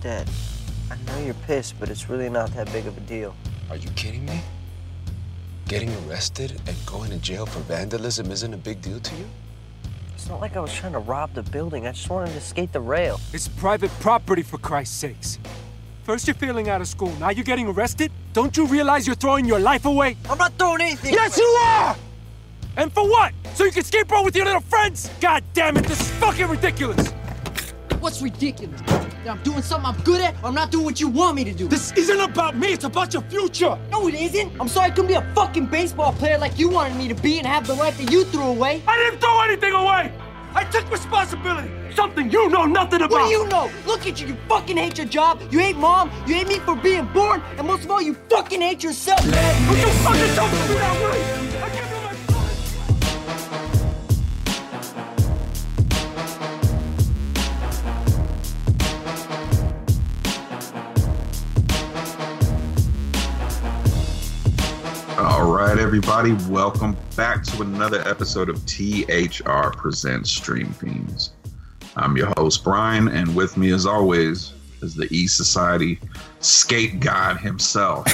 Dad, I know you're pissed, but it's really not that big of a deal. Are you kidding me? Getting arrested and going to jail for vandalism isn't a big deal to you? It's not like I was trying to rob the building. I just wanted to skate the rail. It's private property, for Christ's sakes. First you're failing out of school, now you're getting arrested? Don't you realize you're throwing your life away? I'm not throwing anything Yes, away. you are! And for what? So you can skateboard with your little friends? God damn it, this is fucking ridiculous! What's ridiculous? That I'm doing something I'm good at, or I'm not doing what you want me to do. This isn't about me, it's about your future! No, it isn't. I'm sorry I couldn't be a fucking baseball player like you wanted me to be and have the life that you threw away. I didn't throw anything away! I took responsibility! Something you know nothing about! What do you know? Look at you. You fucking hate your job. You hate mom. You hate me for being born. And most of all, you fucking hate yourself. Would you fucking talk to me that way? Right, everybody, welcome back to another episode of THR Presents Stream Fiends. I'm your host, Brian, and with me, as always, is the E Society skate god himself,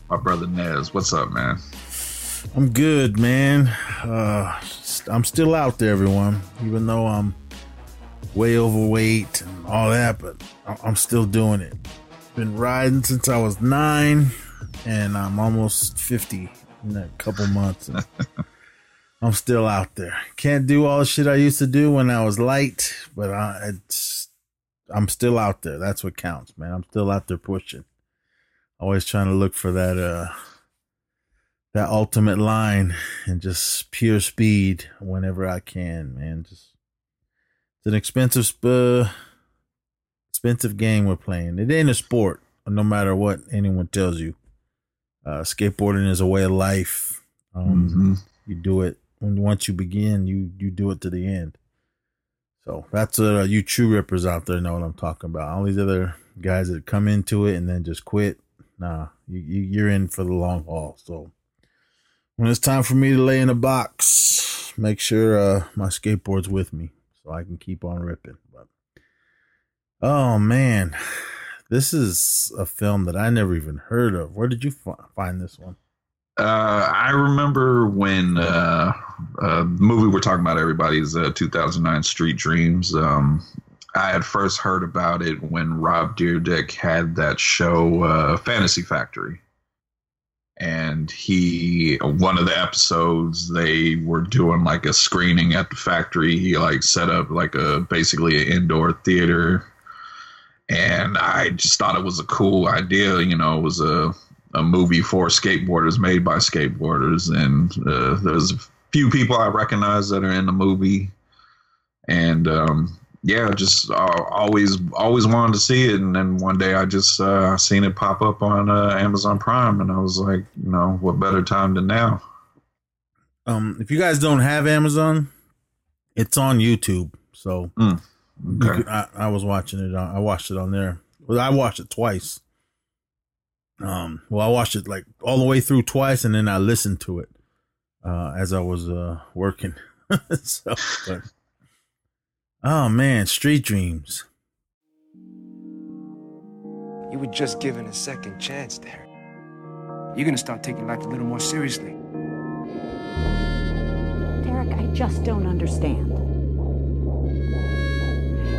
my brother Nez. What's up, man? I'm good, man. Uh, I'm still out there, everyone. Even though I'm way overweight and all that, but I'm still doing it. Been riding since I was nine, and I'm almost 50 in a couple months. I'm still out there. Can't do all the shit I used to do when I was light, but I, I'm still out there. That's what counts, man. I'm still out there pushing. Always trying to look for that, uh, that ultimate line and just pure speed whenever I can, man. Just it's an expensive, uh, expensive game we're playing. It ain't a sport, no matter what anyone tells you. Uh, skateboarding is a way of life. Um, Mhm. You do it when once you begin, you you do it to the end. So that's uh, you true rippers out there know what I'm talking about. All these other guys that come into it and then just quit. Nah, you, you you're in for the long haul. So when it's time for me to lay in a box, make sure uh, my skateboard's with me so I can keep on ripping. But oh man, this is a film that I never even heard of. Where did you fi- find this one? Uh, I remember when uh, uh, movie we're talking about, everybody's uh, 2009 Street Dreams. Um, I had first heard about it when Rob Dyrdek had that show, uh, Fantasy Factory. And he, one of the episodes, they were doing like a screening at the factory. He like set up like a basically an indoor theater. And I just thought it was a cool idea. You know, it was a a movie for skateboarders made by skateboarders. And uh, there's a few people i recognize that are in the movie. And um, yeah just uh, always always wanted to see it. And then one day i just uh, seen it pop up on uh, amazon prime. And i was like you know what better time than now? Um, if you guys don't have Amazon, it's on YouTube. So you okay could- I, I was watching it. On, I watched it on there. Well, I watched it twice. Um, well, I watched it like all the way through twice, and then I listened to it uh, as I was uh, working. so, but, oh man, Street Dreams. You were just given a second chance there. You're gonna start taking life a little more seriously. Derek, I just don't understand.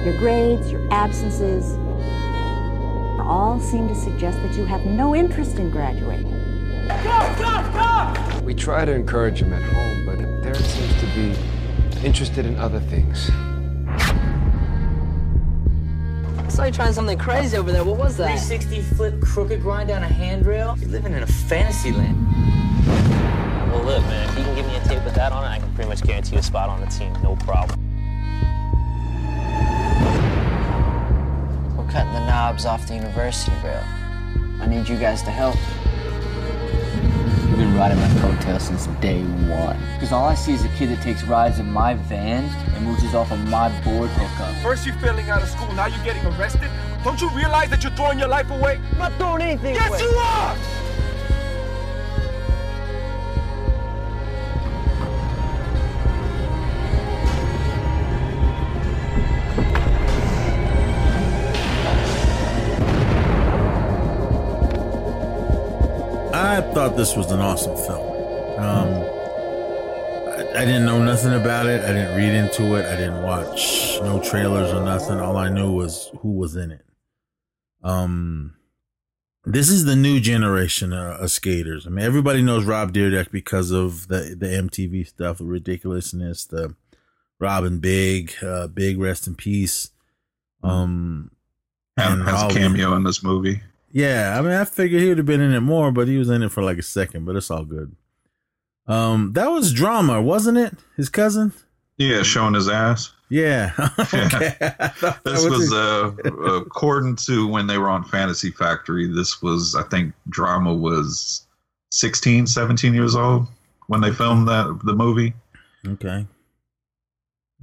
Your grades, your absences, all seem to suggest that you have no interest in graduating. We try to encourage him at home, but Derek seems to be interested in other things. I saw you trying something crazy over there. What was that? 360 flip crooked grind down a handrail. You're living in a fantasy land. Well, look, man, if you can give me a tape with that on it, I can pretty much guarantee you a spot on the team. No problem. Cutting the knobs off the university rail. I need you guys to help. You've been riding my coattails since day one. Because all I see is a kid that takes rides in my van and mooches off of my board hookup. First you're failing out of school, now you're getting arrested? Don't you realize that you're throwing your life away? I'm not throwing anything Yes, away. you are! I thought this was an awesome film. Um, I, I didn't know nothing about it. I didn't read into it. I didn't watch no trailers or nothing. All I knew was who was in it. Um, this is the new generation uh, of skaters. I mean, everybody knows Rob Dyrdek because of the the MTV stuff, the ridiculousness, the Rob & Big, uh, Big rest in peace. Um, And and has a cameo in this movie. Yeah, I mean, I figured he would have been in it more, but he was in it for like a second. But it's all good. Um, that was drama, wasn't it? His cousin. Yeah, showing his ass. Yeah. okay. I This was, uh, according to when they were on Fantasy Factory, this was, I think, drama was 16, 17 years old when they filmed that the movie. okay.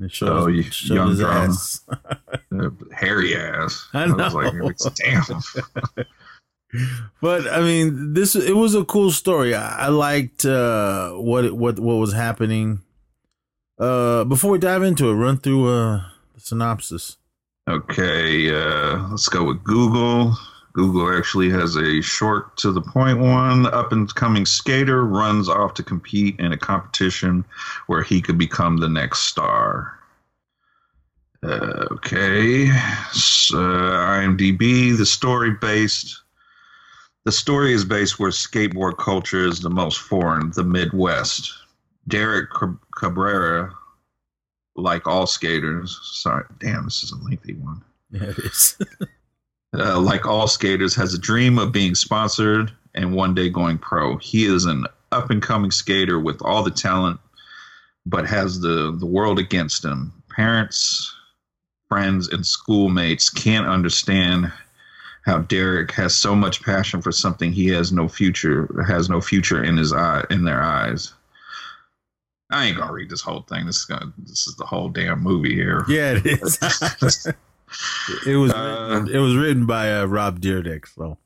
It shows, So, y- showed young his drama. ass. Uh, hairy ass. I was like, know. it's- damn. But I mean, this it was a cool story. I, I liked uh, what what what was happening. Uh, before we dive into it, run through uh, the synopsis. Okay, uh, let's go with Google. Google actually has a short to the point one. Up and coming skater runs off to compete in a competition where he could become the next star. Uh, okay, so, IMDb. The story based. The story is based where skateboard culture is the most foreign, the Midwest. Derek Cabrera, like all skaters, sorry, damn, this is a lengthy one. Yeah, it is. Uh, like all skaters, has a dream of being sponsored and one day going pro. He is an up and coming skater with all the talent, but has the, the world against him. Parents, friends, and schoolmates can't understand how Derek has so much passion for something he has no future has no future in his eye in their eyes. I ain't gonna read this whole thing. This is gonna this is the whole damn movie here. yeah, it is. it was Uh, written, it was written by uh, Rob Dyrdek, so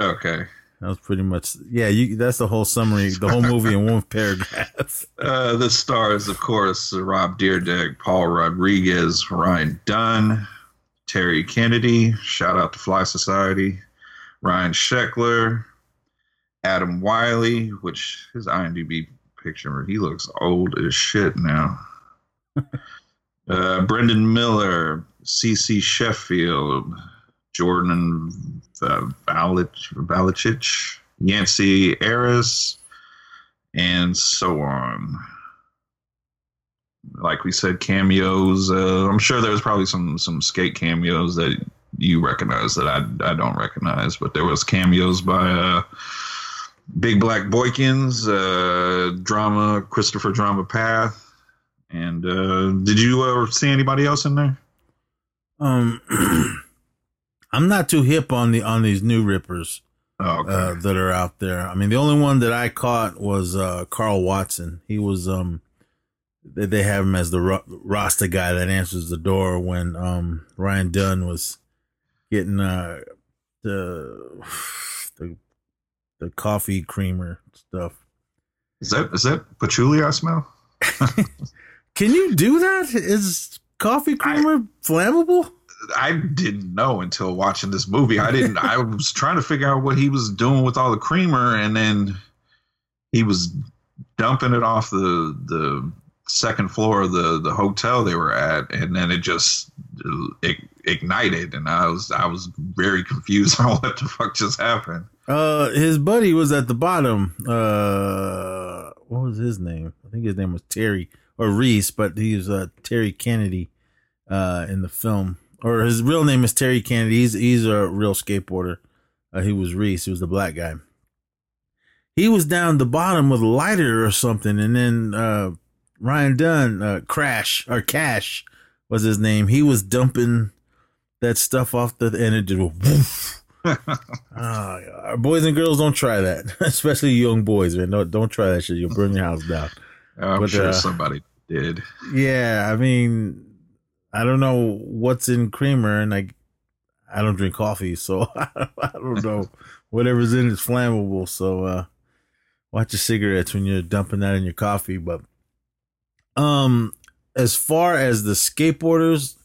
Okay. that was pretty much yeah. You that's the whole summary, the whole movie in one paragraph. Uh, the stars, of course, Rob Dyrdek, Paul Rodriguez, Ryan Dunn, Terry Kennedy. Shout out to Fly Society. Ryan Sheckler, Adam Wylie, which his IMDb picture, he looks old as shit now. uh, Brendan Miller, CC Sheffield, Jordan uh, Valich, Valicic, Yancey Arias, and so on. Like we said, cameos. Uh, I'm sure there was probably some some skate cameos that you recognize that I I don't recognize, but there was cameos by uh, Big Black Boykins, uh, drama Christopher Drama Pfaff, and uh, did you ever see anybody else in there? Um, I'm not too hip on the on these new rippers Oh, okay. uh, that are out there. I mean, the only one that I caught was uh, Karl Watson. He was um, they, they have him as the Ra- Rasta guy that answers the door when um Ryan Dunn was getting uh the the the coffee creamer stuff. is that is that patchouli I smell? Can you do that? Is coffee creamer flammable? I didn't know until watching this movie. I didn't. I was trying to figure out what he was doing with all the creamer, and then he was dumping it off the the second floor of the the hotel they were at, and then it just it ignited, and I was I was very confused on what the fuck just happened. Uh, his buddy was at the bottom. Uh, what was his name? I think his name was Terry or Reese, but he was uh, Terry Kennedy uh, in the film. Or his real name is Terry Kennedy. He's he's a real skateboarder. Uh, he was Reese. He was the black guy. He was down the bottom with a lighter or something, and then uh, Ryan Dunn, uh, Crash or Cash was his name. He was dumping that stuff off the and it just woof. Our boys and girls don't try that, especially young boys, man. Don't don't try that shit. You'll burn your house down. I'm But, sure uh, somebody did. Yeah, I mean, I don't know what's in creamer, and I I don't drink coffee, so I don't know. Whatever's in it's flammable. So uh, watch your cigarettes when you're dumping that in your coffee. But um, as far as the skateboarders,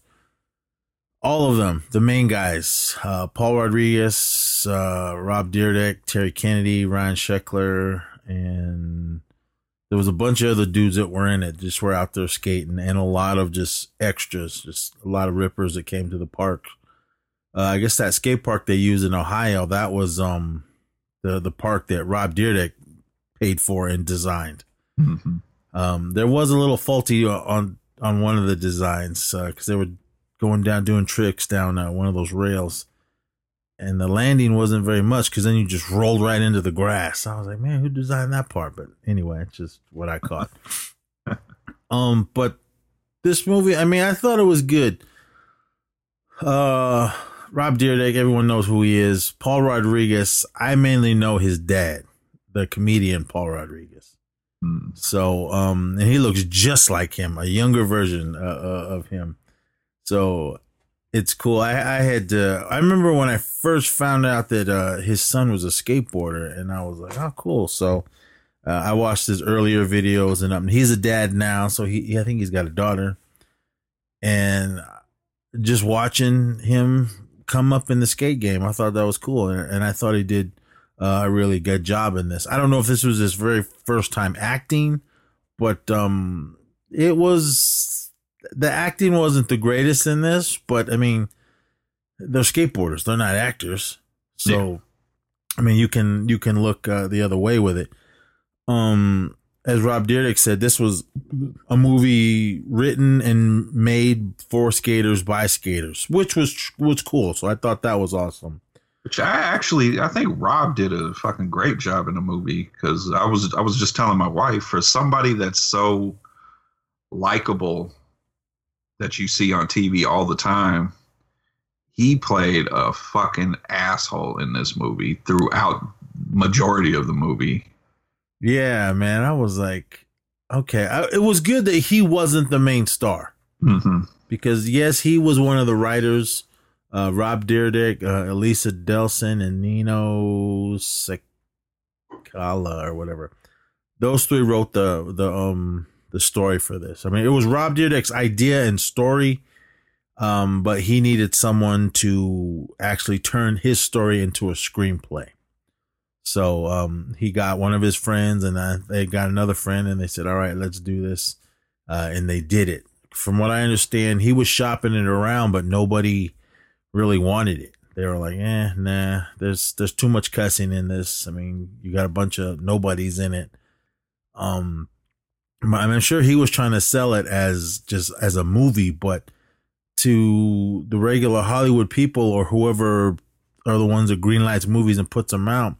all of them, the main guys, uh, Paul Rodriguez, uh, Rob Dyrdek, Terry Kennedy, Ryan Sheckler, and there was a bunch of other dudes that were in it. Just were out there skating, and a lot of just extras, just a lot of rippers that came to the park. Uh, I guess that skate park they use in Ohio, that was um the the park that Rob Dyrdek paid for and designed. Mm-hmm. Um, there was a little faulty on on one of the designs because they were going down doing tricks down uh, one of those rails, and the landing wasn't very much because then you just rolled right into the grass. I was like, man, who designed that part? But anyway, it's just what I caught. um, but this movie, I mean, I thought it was good. Uh, Rob Dyrdek, everyone knows who he is. Paul Rodriguez, I mainly know his dad, the comedian Paul Rodriguez. So, um, and he looks just like him, a younger version uh, uh, of him. So it's cool. I, I had, uh, I remember when I first found out that uh, his son was a skateboarder, and I was like, oh, cool. So uh, I watched his earlier videos, and um, he's a dad now. So he, I think he's got a daughter, and just watching him come up in the skate game, I thought that was cool, and, and I thought he did uh, a really good job in this. I don't know if this was his very first time acting, but um, it was the acting wasn't the greatest in this. But I mean, they're skateboarders; they're not actors, so Yeah. I mean, you can you can look uh, the other way with it. Um, as Rob Dyrdek said, this was a movie written and made for skaters by skaters, which was was cool. So I thought that was awesome. Which I actually, I think Rob did a fucking great job in the movie because I was, I was just telling my wife for somebody that's so likable that you see on TV all the time, he played a fucking asshole in this movie throughout majority of the movie. Yeah, man, I was like, okay, I, it was good that he wasn't the main star Mm-hmm. because yes, he was one of the writers. Uh, Rob Dyrdek, uh, Elisa Delson, and Nino Sekala or whatever. Those three wrote the the um the story for this. I mean, it was Rob Dyrdek's idea and story, um, but he needed someone to actually turn his story into a screenplay. So um, he got one of his friends, and they got another friend, and they said, "All right, let's do this," uh, and they did it. From what I understand, he was shopping it around, but nobody really wanted it. They were like, "Eh, nah. There's there's too much cussing in this. I mean, you got a bunch of nobodies in it." Um, I'm sure he was trying to sell it as just as a movie, but to the regular Hollywood people or whoever are the ones that greenlights movies and puts them out,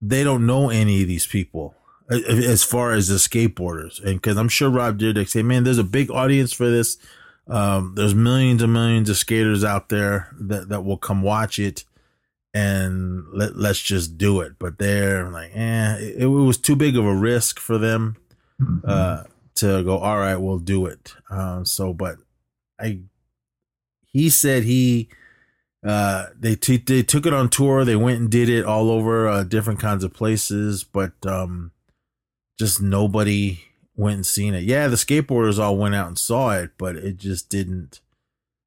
they don't know any of these people as far as the skateboarders. And because I'm sure Rob Dyrdek say, man, there's a big audience for this. Um, there's millions and millions of skaters out there that, that will come watch it and let, let's just do it. But they're like, eh, it, it was too big of a risk for them uh, to go, all right, we'll do it. Um, so, but I, he said he, uh, they t- they took it on tour. They went and did it all over uh, different kinds of places, but um, just nobody went and seen it. Yeah, the skateboarders all went out and saw it, but it just didn't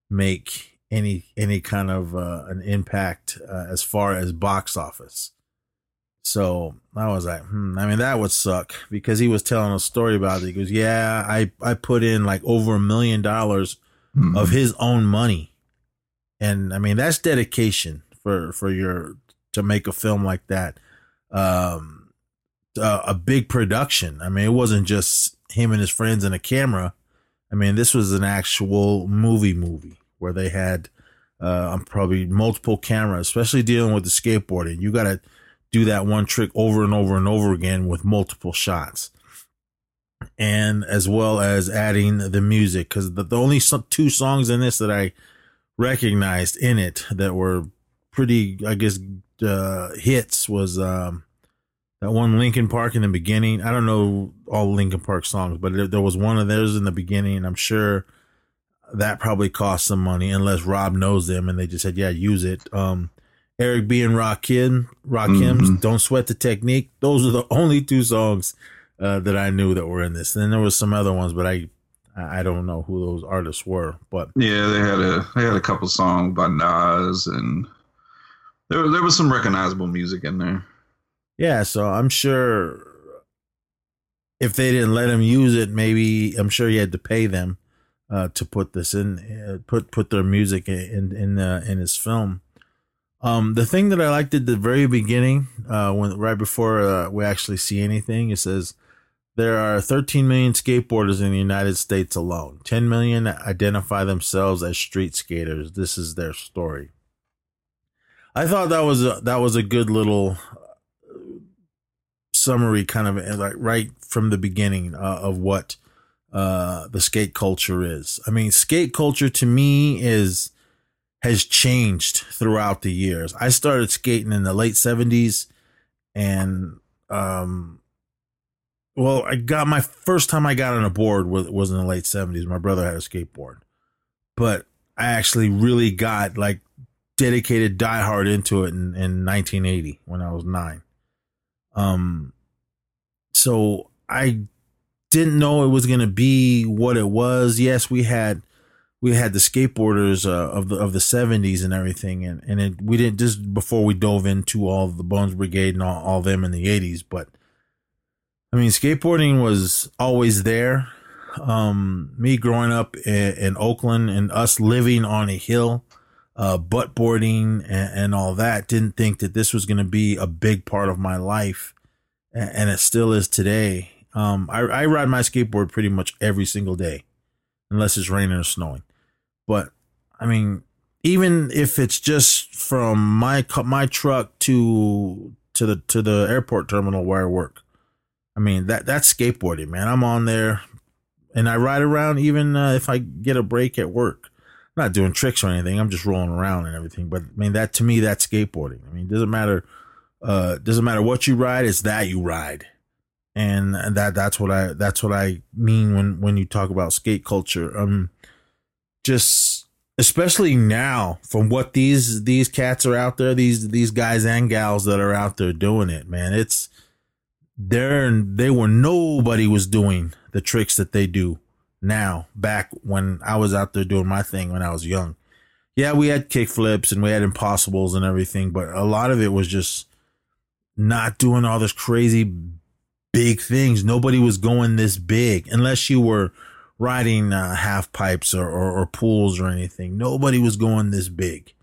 make any any kind of uh, an impact uh, as far as box office. So I was like, hmm, I mean, that would suck because he was telling a story about it. He goes, Yeah, I, I put in like over a million dollars of his own money. And I mean, that's dedication for, for your, to make a film like that. Um, uh, a big production. I mean, it wasn't just him and his friends and a camera. I mean, this was an actual movie movie where they had, uh, probably multiple cameras, especially dealing with the skateboarding. You got to do that one trick over and over and over again with multiple shots. And as well as adding the music, because the, the only two songs in this that I recognized in it that were pretty, I guess, uh, hits was um, that one Linkin Park in the beginning. I don't know all Linkin Park songs, but there, there was one of theirs in the beginning. I'm sure that probably cost some money, unless Rob knows them and they just said, "Yeah, use it." Um, Eric B and Rakim, Rakim's Mhm. "Don't Sweat the Technique." Those are the only two songs uh, that I knew that were in this. And Then there was some other ones, but I I don't know who those artists were. But Yeah, they had a they had a couple songs by Nas and There, there was some recognizable music in there. Yeah, so I'm sure if they didn't let him use it, maybe I'm sure he had to pay them uh, to put this in, uh, put put their music in in uh, in his film. Um, the thing that I liked at the very beginning, uh, when right before uh, we actually see anything, it says there are 13 million skateboarders in the United States alone. 10 million identify themselves as street skaters. This is their story. I thought that was a, that was a good little summary, kind of like right from the beginning uh, of what uh, the skate culture is. I mean, skate culture to me is has changed throughout the years. I started skating in the late seventies, and um, well, I got my first time I got on a board was was in the late seventies. My brother had a skateboard, but I actually really got like dedicated diehard into it in, in 1980 when I was nine. Um, so I didn't know it was going to be what it was. Yes, we had we had the skateboarders uh, of the of the 70s and everything and and it, we didn't just before we dove into all the Bones Brigade and all, all them in the 80s, but I mean skateboarding was always there. Um, me growing up in, in Oakland and us living on a hill, uh, butt boarding and, and all that, didn't think that this was going to be a big part of my life, and, and it still is today. Um, I, I ride my skateboard pretty much every single day, unless it's raining or snowing. But I mean, even if it's just from my my truck to to the to the airport terminal where I work, I mean that that's skateboarding, man. I'm on there, and I ride around even uh, if I get a break at work. I'm not doing tricks or anything. I'm just rolling around and everything. But I mean that to me that's skateboarding. I mean, it doesn't matter. Uh, doesn't matter what you ride. It's that you ride and that that's what I that's what I mean when when you talk about skate culture. Um, just especially now, from what these these cats are out there, these these guys and gals that are out there doing it, man, it's there. They were nobody was doing the tricks that they do now. Back when I was out there doing my thing when I was young, yeah, we had kick flips and we had impossibles and everything, but a lot of it was just not doing all this crazy big things. Nobody was going this big unless you were riding uh, half pipes or, or, or, pools or anything. Nobody was going this big.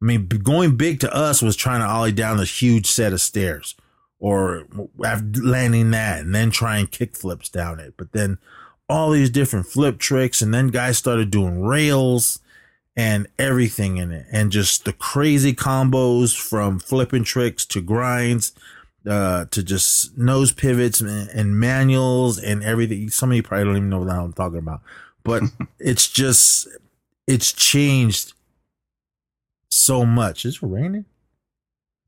I mean, going big to us was trying to ollie down this huge set of stairs or landing that and then trying kick flips down it. But then all these different flip tricks and then guys started doing rails and everything in it and just the crazy combos from flipping tricks to grinds uh, to just nose pivots and, and, manuals and everything. Some of you probably don't even know what I'm talking about, but it's just, it's changed so much. Is it raining?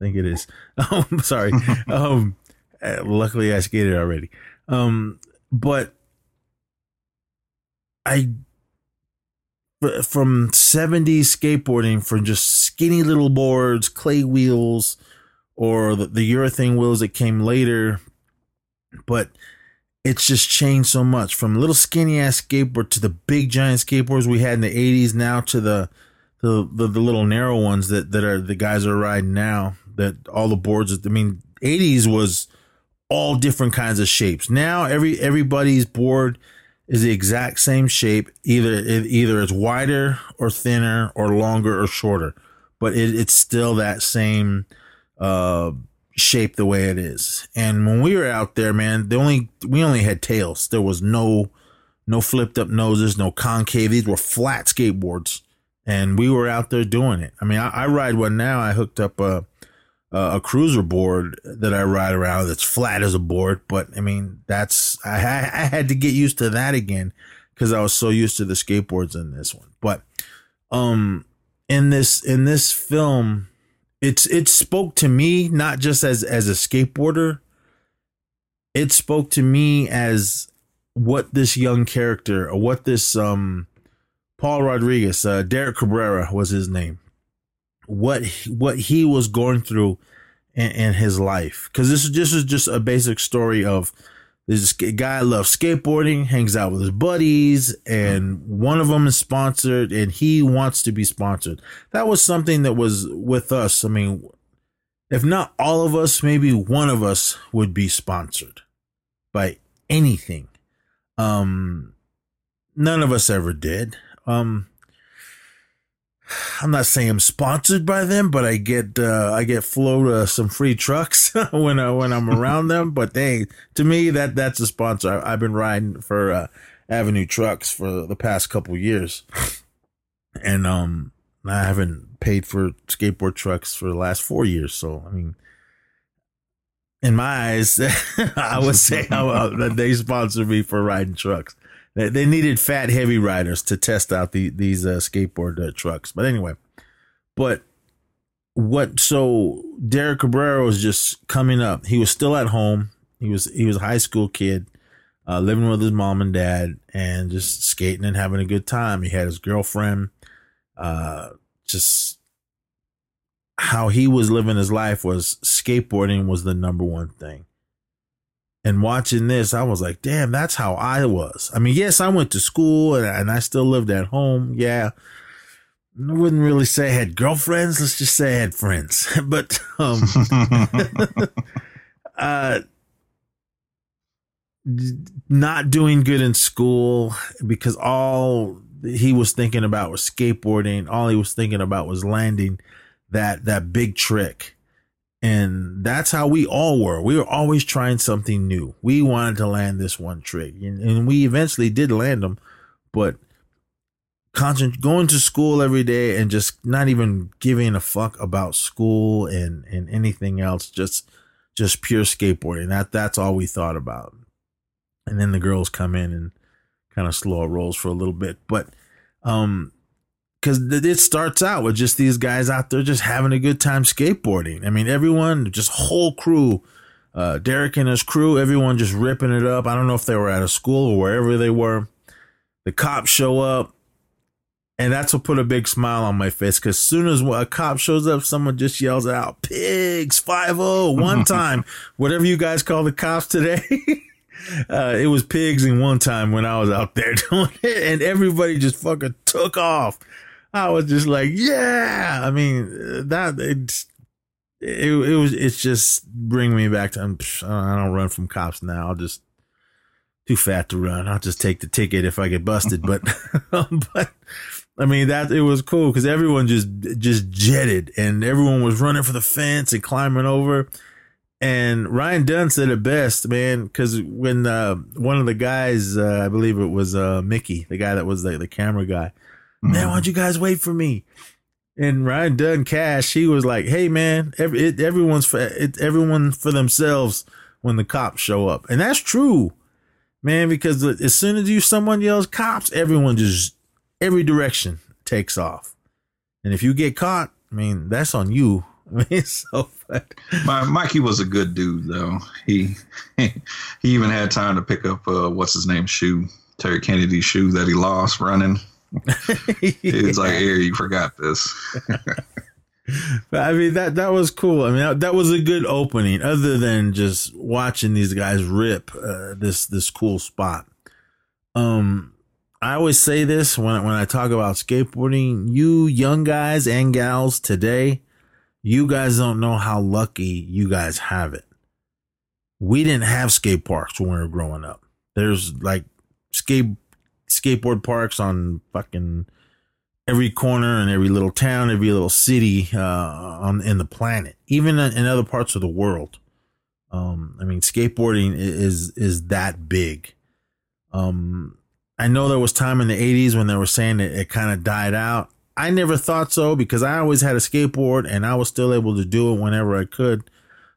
I think it is. Um, sorry. um, uh, luckily I skated already. Um, but I, from 70s skateboarding, from just skinny little boards, clay wheels, or the, the urethane wheels that came later. But it's just changed so much from little skinny ass skateboard to the big giant skateboards we had in the 80s now to the the, the, the little narrow ones that, that are the guys are riding now that all the boards I mean 80s was all different kinds of shapes. Now every everybody's board is the exact same shape. Either it either it's wider or thinner or longer or shorter, but it, it's still that same uh, shape the way it is. And when we were out there, man, the only we only had tails. There was no no flipped up noses, no concave. These were flat skateboards, and we were out there doing it. I mean, I, I ride one now. I hooked up a a cruiser board that I ride around that's flat as a board, but I mean, that's I, I had to get used to that again because I was so used to the skateboards in this one. But um, in this in this film it's it spoke to me not just as as a skateboarder it spoke to me as what this young character or what this um paul rodriguez uh derek cabrera was his name what what he was going through in, in his life because this is this is just a basic story of this guy loves skateboarding, hangs out with his buddies, and one of them is sponsored, and he wants to be sponsored. That was something that was with us. I mean, if not all of us, maybe one of us would be sponsored by anything. Um, none of us ever did. Um, I'm not saying I'm sponsored by them, but I get uh, I get flow uh, some free trucks when I, when I'm around them. But they to me that that's a sponsor. I, have been riding for uh, Avenue Trucks for the past couple years, and um I haven't paid for skateboard trucks for the last four years. So I mean, in my eyes, I would say that they sponsor me for riding trucks. They needed fat, heavy riders to test out the, these uh, skateboard uh, trucks. But anyway, but what? So Derek Cabrera was just coming up. He was still at home. He was he was a high school kid, uh, living with his mom and dad, and just skating and having a good time. He had his girlfriend. Uh, just how he was living his life was skateboarding was the number one thing and watching this, I was like, damn, that's how I was. I mean, yes, I went to school and, and I still lived at home. Yeah. I wouldn't really say I had girlfriends. Let's just say I had friends. but, um, uh, not doing good in school because all he was thinking about was skateboarding. All he was thinking about was landing that, that big trick and that's how we all were. We were always trying something new. We wanted to land this one trick, and, and we eventually did land them. But constant going to school every day and just not even giving a fuck about school and and anything else, just just pure skateboarding. That that's all we thought about. And then the girls come in and kind of slow our rolls for a little bit, but um because it starts out with just these guys out there just having a good time skateboarding. I mean, everyone, just whole crew, uh, Derek and his crew, everyone just ripping it up. I don't know if they were at a school or wherever they were. The cops show up, and that's what put a big smile on my face. Because as soon as a cop shows up, someone just yells out "Pigs 5-0 time," whatever you guys call the cops today. Uh, it was pigs in one time when I was out there doing it, and everybody just fucking took off. I was just like, yeah. I mean, that it's it, it was it's just bring me back to I don't run from cops now. I'll just too fat to run. I'll just take the ticket if I get busted. But but I mean that it was cool because everyone just just jetted and everyone was running for the fence and climbing over. And Ryan Dunn said it best, man, because when uh, one of the guys, uh, I believe it was uh, Mickey, the guy that was the, the camera guy, man, why don't you guys wait for me? And Ryan Dunn Cash, he was like, hey man, every, it, everyone's for it, everyone for themselves when the cops show up, and that's true, man. Because as soon as you someone yells cops, everyone just every direction takes off, and if you get caught, I mean that's on you. I mean, so but. My, Mikey was a good dude though. He he even had time to pick up uh, what's his name shoe, Terry Kennedy's shoe that he lost running. It's like, here, you forgot this. but I mean that that was cool. I mean that, that was a good opening. Other than just watching these guys rip uh, this this cool spot. Um, I always say this when when I talk about skateboarding. You young guys and gals today, you guys don't know how lucky you guys have it. We didn't have skate parks when we were growing up. There's like skate skateboard parks on fucking every corner and every little town, every little city uh, on in the planet, even in other parts of the world. Um, I mean, skateboarding is is that big. Um, I know there was time in the '80s when they were saying that it kind of died out. I never thought so because I always had a skateboard and I was still able to do it whenever I could.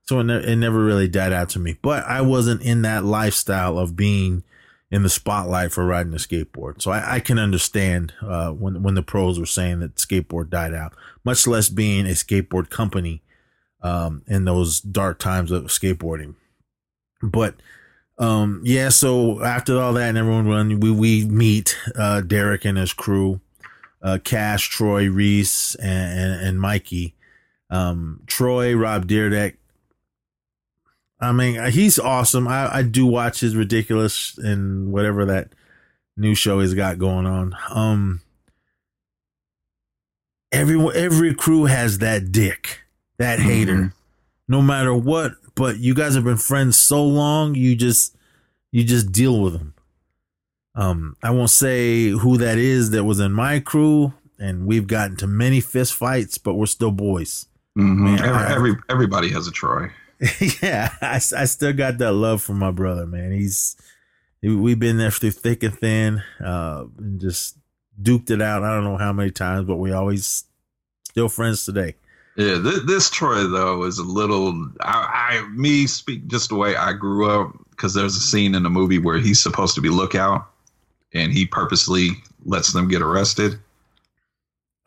So it, ne- it never really died out to me. But I wasn't in that lifestyle of being in the spotlight for riding a skateboard. So I, I can understand uh, when when the pros were saying that skateboard died out, much less being a skateboard company um, in those dark times of skateboarding. But um, yeah, so after all that and everyone run, we we meet uh, Derek and his crew, uh, Cash, Troy, Reese, and, and, and Mikey. Um, Troy, Rob Dyrdek, I mean, he's awesome. I, I do watch his ridiculous and whatever that new show he's got going on. Um, everyone, every crew has that dick, that mm-hmm. hater no matter what. But you guys have been friends so long, you just you just deal with them. Um, I won't say who that is that was in my crew, and we've gotten to many fist fights, but we're still boys. Mhm. Man, every, I- every everybody has a Troy. yeah, I, I still got that love for my brother, man. He's we've been there through thick and thin, uh, and just duked it out. I don't know how many times, but we always still friends today. Yeah, this, this Troy though is a little. I, I me speak just the way I grew up because there's a scene in the movie where he's supposed to be lookout, and he purposely lets them get arrested.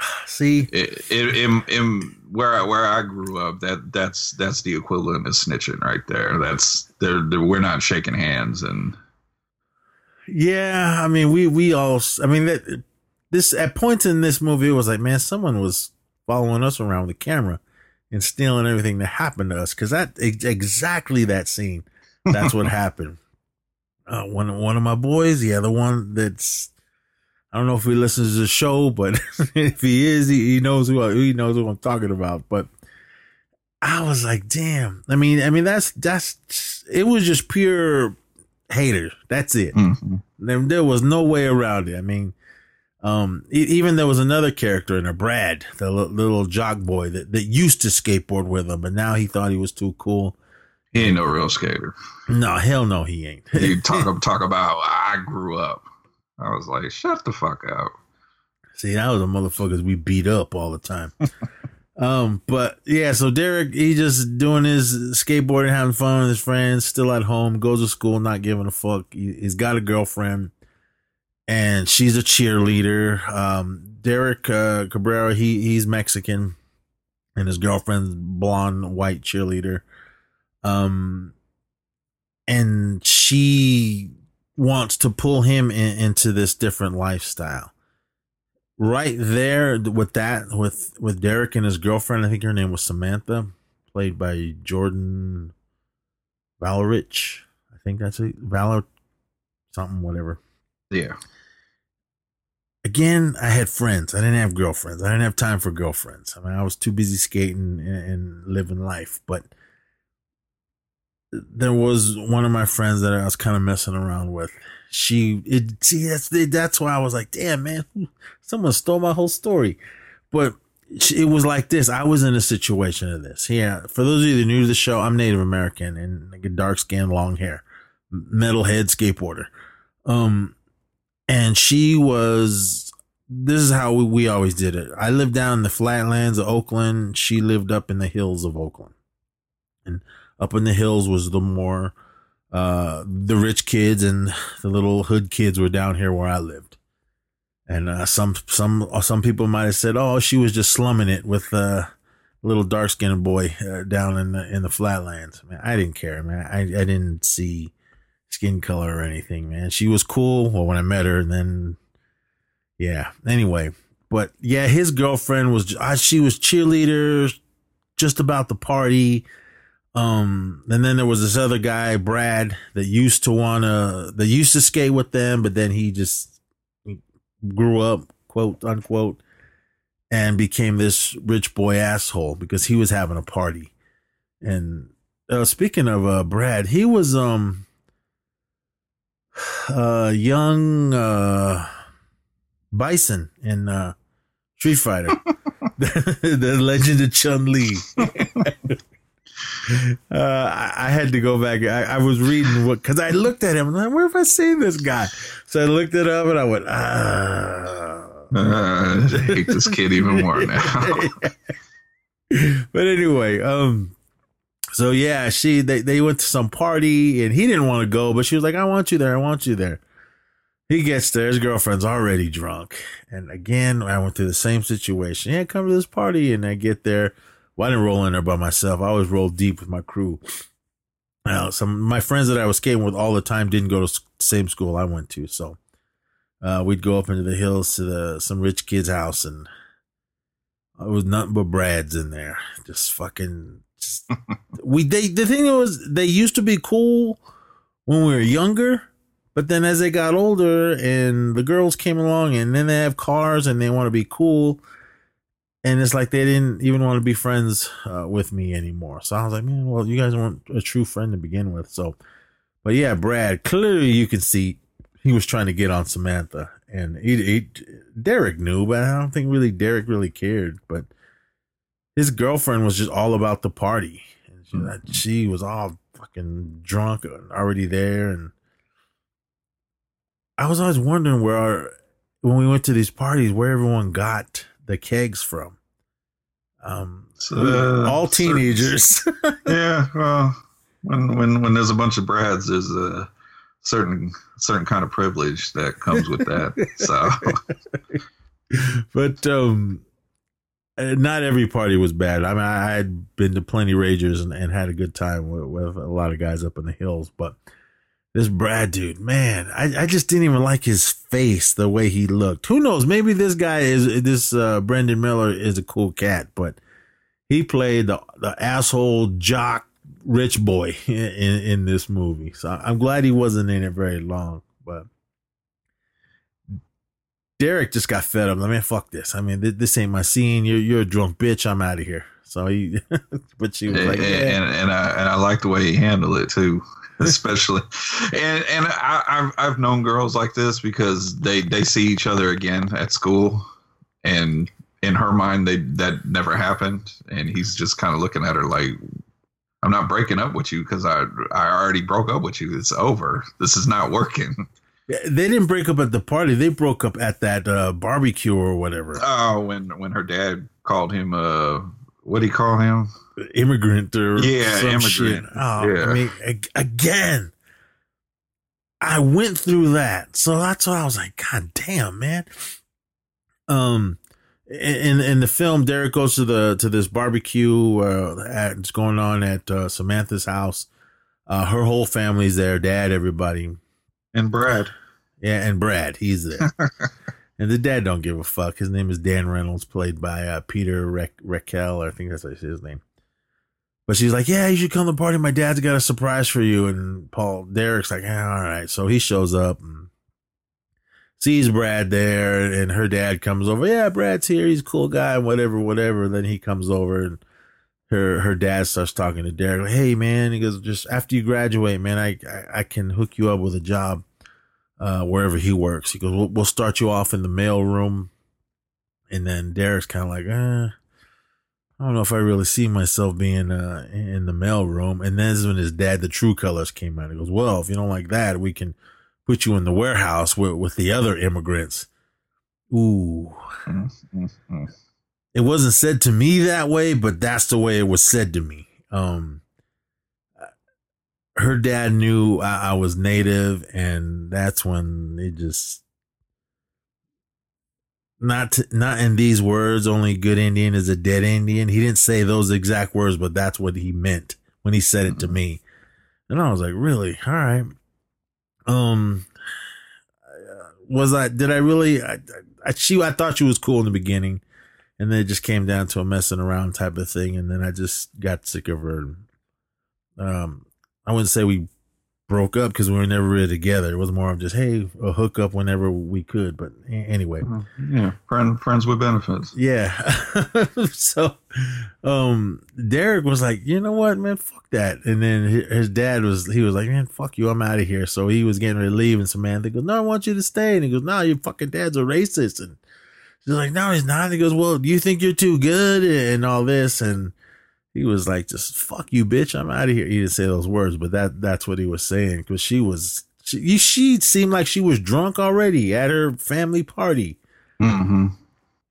See, it, it, in, in where I, where I grew up, that that's that's the equivalent of snitching right there. That's they're, they're we're not shaking hands and Yeah, I mean, we we all. I mean, that this at points in this movie, it was like, man, someone was following us around with a camera and stealing everything that happened to us because that exactly that scene. That's what happened. Uh, one one of my boys, yeah, the one that's. I don't know if he listens to the show, but if he is, he, he knows who I, he knows who I'm talking about. But I was like, damn. I mean, I mean, that's that's it was just pure haters. That's it. There, there was no way around it. I mean, um, even there was another character in there, Brad, the li- little jock boy that, that used to skateboard with him, but now he thought he was too cool. he ain't no real skater. No, hell no, he ain't. You talk talk about how I grew up. I was like, shut the fuck up. See, that was the motherfuckers we beat up all the time. um, but yeah, so Derek, he just doing his skateboarding, having fun with his friends, still at home, goes to school, not giving a fuck. He, he's got a girlfriend, and she's a cheerleader. Um, Derek uh, Cabrera, he he's Mexican, and his girlfriend's blonde white cheerleader. Um, and she wants to pull him in, into this different lifestyle right there with that with with Derek and his girlfriend. I think her name was Samantha, played by Jordan Valerich. I think that's it. Valor something, whatever. Yeah. Again, I had friends. I didn't have girlfriends. I didn't have time for girlfriends. I mean, I was too busy skating and, and living life. But there was one of my friends that I was kind of messing around with. She, it, see, that's that's why I was like, damn, man, someone stole my whole story. But it was like this. I was in a situation of this. Yeah. For those of you that new to the show, I'm Native American and like dark skin, long hair, metalhead skateboarder. Um, and she was, this is how we, we always did it. I lived down in the flatlands of Oakland. She lived up in the hills of Oakland. And up in the hills was the more, uh, the rich kids and the little hood kids were down here where I lived. And uh, some some some people might have said, "Oh, she was just slumming it with uh, a little dark skinned boy uh, down in the in the flatlands." Man, I didn't care, man. I I didn't see skin color or anything, man. She was cool. Well, when I met her, and then yeah. Anyway, but yeah, his girlfriend was uh, she was cheerleader, just about the party. Um, and then there was this other guy, Brad, that used to wanna that used to skate with them, but then he just grew up, quote unquote, and became this rich boy asshole because he was having a party. And uh, speaking of uh, Brad, he was um uh young uh Bison in uh Street Fighter. the, the legend of Chun Li. uh, I, I had to go back. I, I was reading what because I looked at him and I'm like, where have I seen this guy? So I looked it up and I went, ah. Uh, I hate this kid even more now. but anyway, um, so yeah, she they they went to some party and he didn't want to go, but she was like, I want you there, I want you there. He gets there, his girlfriend's already drunk, and again, I went through the same situation. Yeah, come to this party, and I get there. Well, I didn't roll in there by myself. I always rolled deep with my crew. Now, some my friends that I was skating with all the time didn't go to the same school I went to, so uh, we'd go up into the hills to the some rich kid's house, and it was nothing but Brads in there, just fucking. Just, we they the thing was they used to be cool when we were younger, but then as they got older and the girls came along, and then they have cars and they want to be cool, and it's like they didn't even want to be friends uh, with me anymore. So I was like, man, well, you guys weren't a true friend to begin with. So, but yeah, Brad, clearly you can see he was trying to get on Samantha, and he, he Derek knew, but I don't think really Derek really cared. But his girlfriend was just all about the party. And she, Mm-hmm. she was all fucking drunk and already there, and I was always wondering where our, when we went to these parties, where everyone got the kegs from. Um, Uh, all certain- teenagers. yeah, well, when when when there's a bunch of Brads, there's a certain certain kind of privilege that comes with that. so but um uh, not every party was bad. I mean, I had been to plenty ragers and, and had a good time with, with a lot of guys up in the hills. But this Brad dude, man, I, I just didn't even like his face, the way he looked. Who knows? Maybe this guy is this uh, Brendan Miller is a cool cat, but he played the the asshole jock rich boy in, in, in this movie. So I'm glad he wasn't in it very long. But Derek just got fed up. I mean, fuck this. I mean, this, this ain't my scene. You're you're a drunk bitch. I'm out of here. So he, but she was and, like, yeah. and and I and I like the way he handled it too, especially. and and I, I've I've known girls like this because they they see each other again at school, and in her mind they that never happened, and he's just kind of looking at her like. I'm not breaking up with you because I I already broke up with you. It's over. This is not working. they didn't break up at the party. They broke up at that uh, barbecue or whatever. Oh, when when her dad called him uh what do you call him? Immigrant or Yeah, some immigrant. shit. Oh, Yeah. I mean, again, I went through that, so that's why I was like, God damn, man. Um, in in the film, Derek goes to the to this barbecue. Uh, at, it's going on at uh, Samantha's house. Uh, her whole family's there, dad, everybody, And Brad. yeah, and Brad, he's there. and the dad don't give a fuck. His name is Dan Reynolds, played by uh, Peter Rec- Raquel. I think that's his name. But she's like, "Yeah, you should come to the party. My dad's got a surprise for you." And Paul Derek's like, yeah, "All right." So he shows up and sees Brad there, and her dad comes over. Yeah, Brad's here. He's a cool guy, whatever, whatever. then he comes over and her her dad starts talking to Derek. Like, hey man, he goes, just after you graduate, man, I I, I can hook you up with a job uh, wherever he works. He goes, we'll, we'll start you off in the mail room, and then Derek's kind of like, eh, I don't know if I really see myself being uh, in the mail room. And then when his dad, the True Colors, came out. He goes, well, if you don't like that, we can put you in the warehouse with with the other immigrants. Ooh. It wasn't said to me that way, but that's the way it was said to me. Um, her dad knew I, I was native, and that's when it just not to, not in these words. Only good Indian is a dead Indian. He didn't say those exact words, but that's what he meant when he said it to me. And I was like, really? All right. Um, was I? Did I really? I, I, she, I thought she was cool in the beginning, and then it just came down to a messing around type of thing, and then I just got sick of her. Um, I wouldn't say we broke up because we were never really together. It was more of just hey, a hookup whenever we could. But anyway, Yeah, friend friends with benefits. yeah. so, um, Derek was like, you know what, man, fuck that. And then his dad was, he was like, man, fuck you, I'm out of here. So he was getting ready to leave, and Samantha goes, no, I want you to stay. And he goes, no, your fucking dad's a racist. And she's like, no, he's not. And he goes, well, do you think you're too good and all this? And he was like, just fuck you, bitch, I'm out of here. He didn't say those words, but that that's what he was saying because she was, she, she seemed like she was drunk already at her family party. Mm-hmm.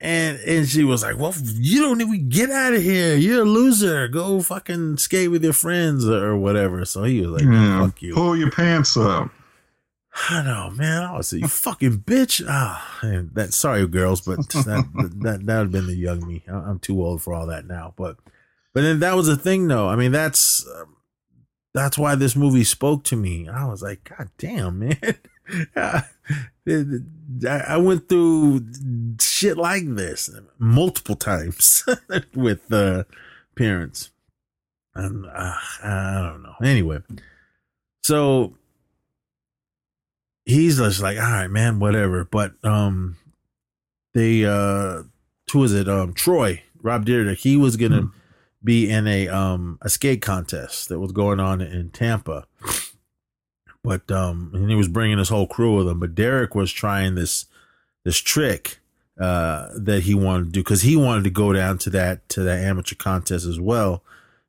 And and she was like, "Well, you don't even get out of here. You're a loser. Go fucking skate with your friends or whatever." So he was like, Yeah, "Fuck you." Pull your pants up. I know, man. I was like, "You fucking bitch." Ah, that sorry, girls, but that that that would have been the young me. I- I'm too old for all that now. But but then that was the thing, though. I mean, that's um, that's why this movie spoke to me. I was like, God damn, man. I went through shit like this multiple times with uh, parents. And uh, I don't know. Anyway, so he's just like, all right, man, whatever. But um, they uh, who is it? Um, Troy. Rob Dyrdek, he was gonna be in a um a skate contest that was going on in Tampa, but um and he was bringing his whole crew with him. But Derek was trying this this trick uh that he wanted to do because he wanted to go down to that to that amateur contest as well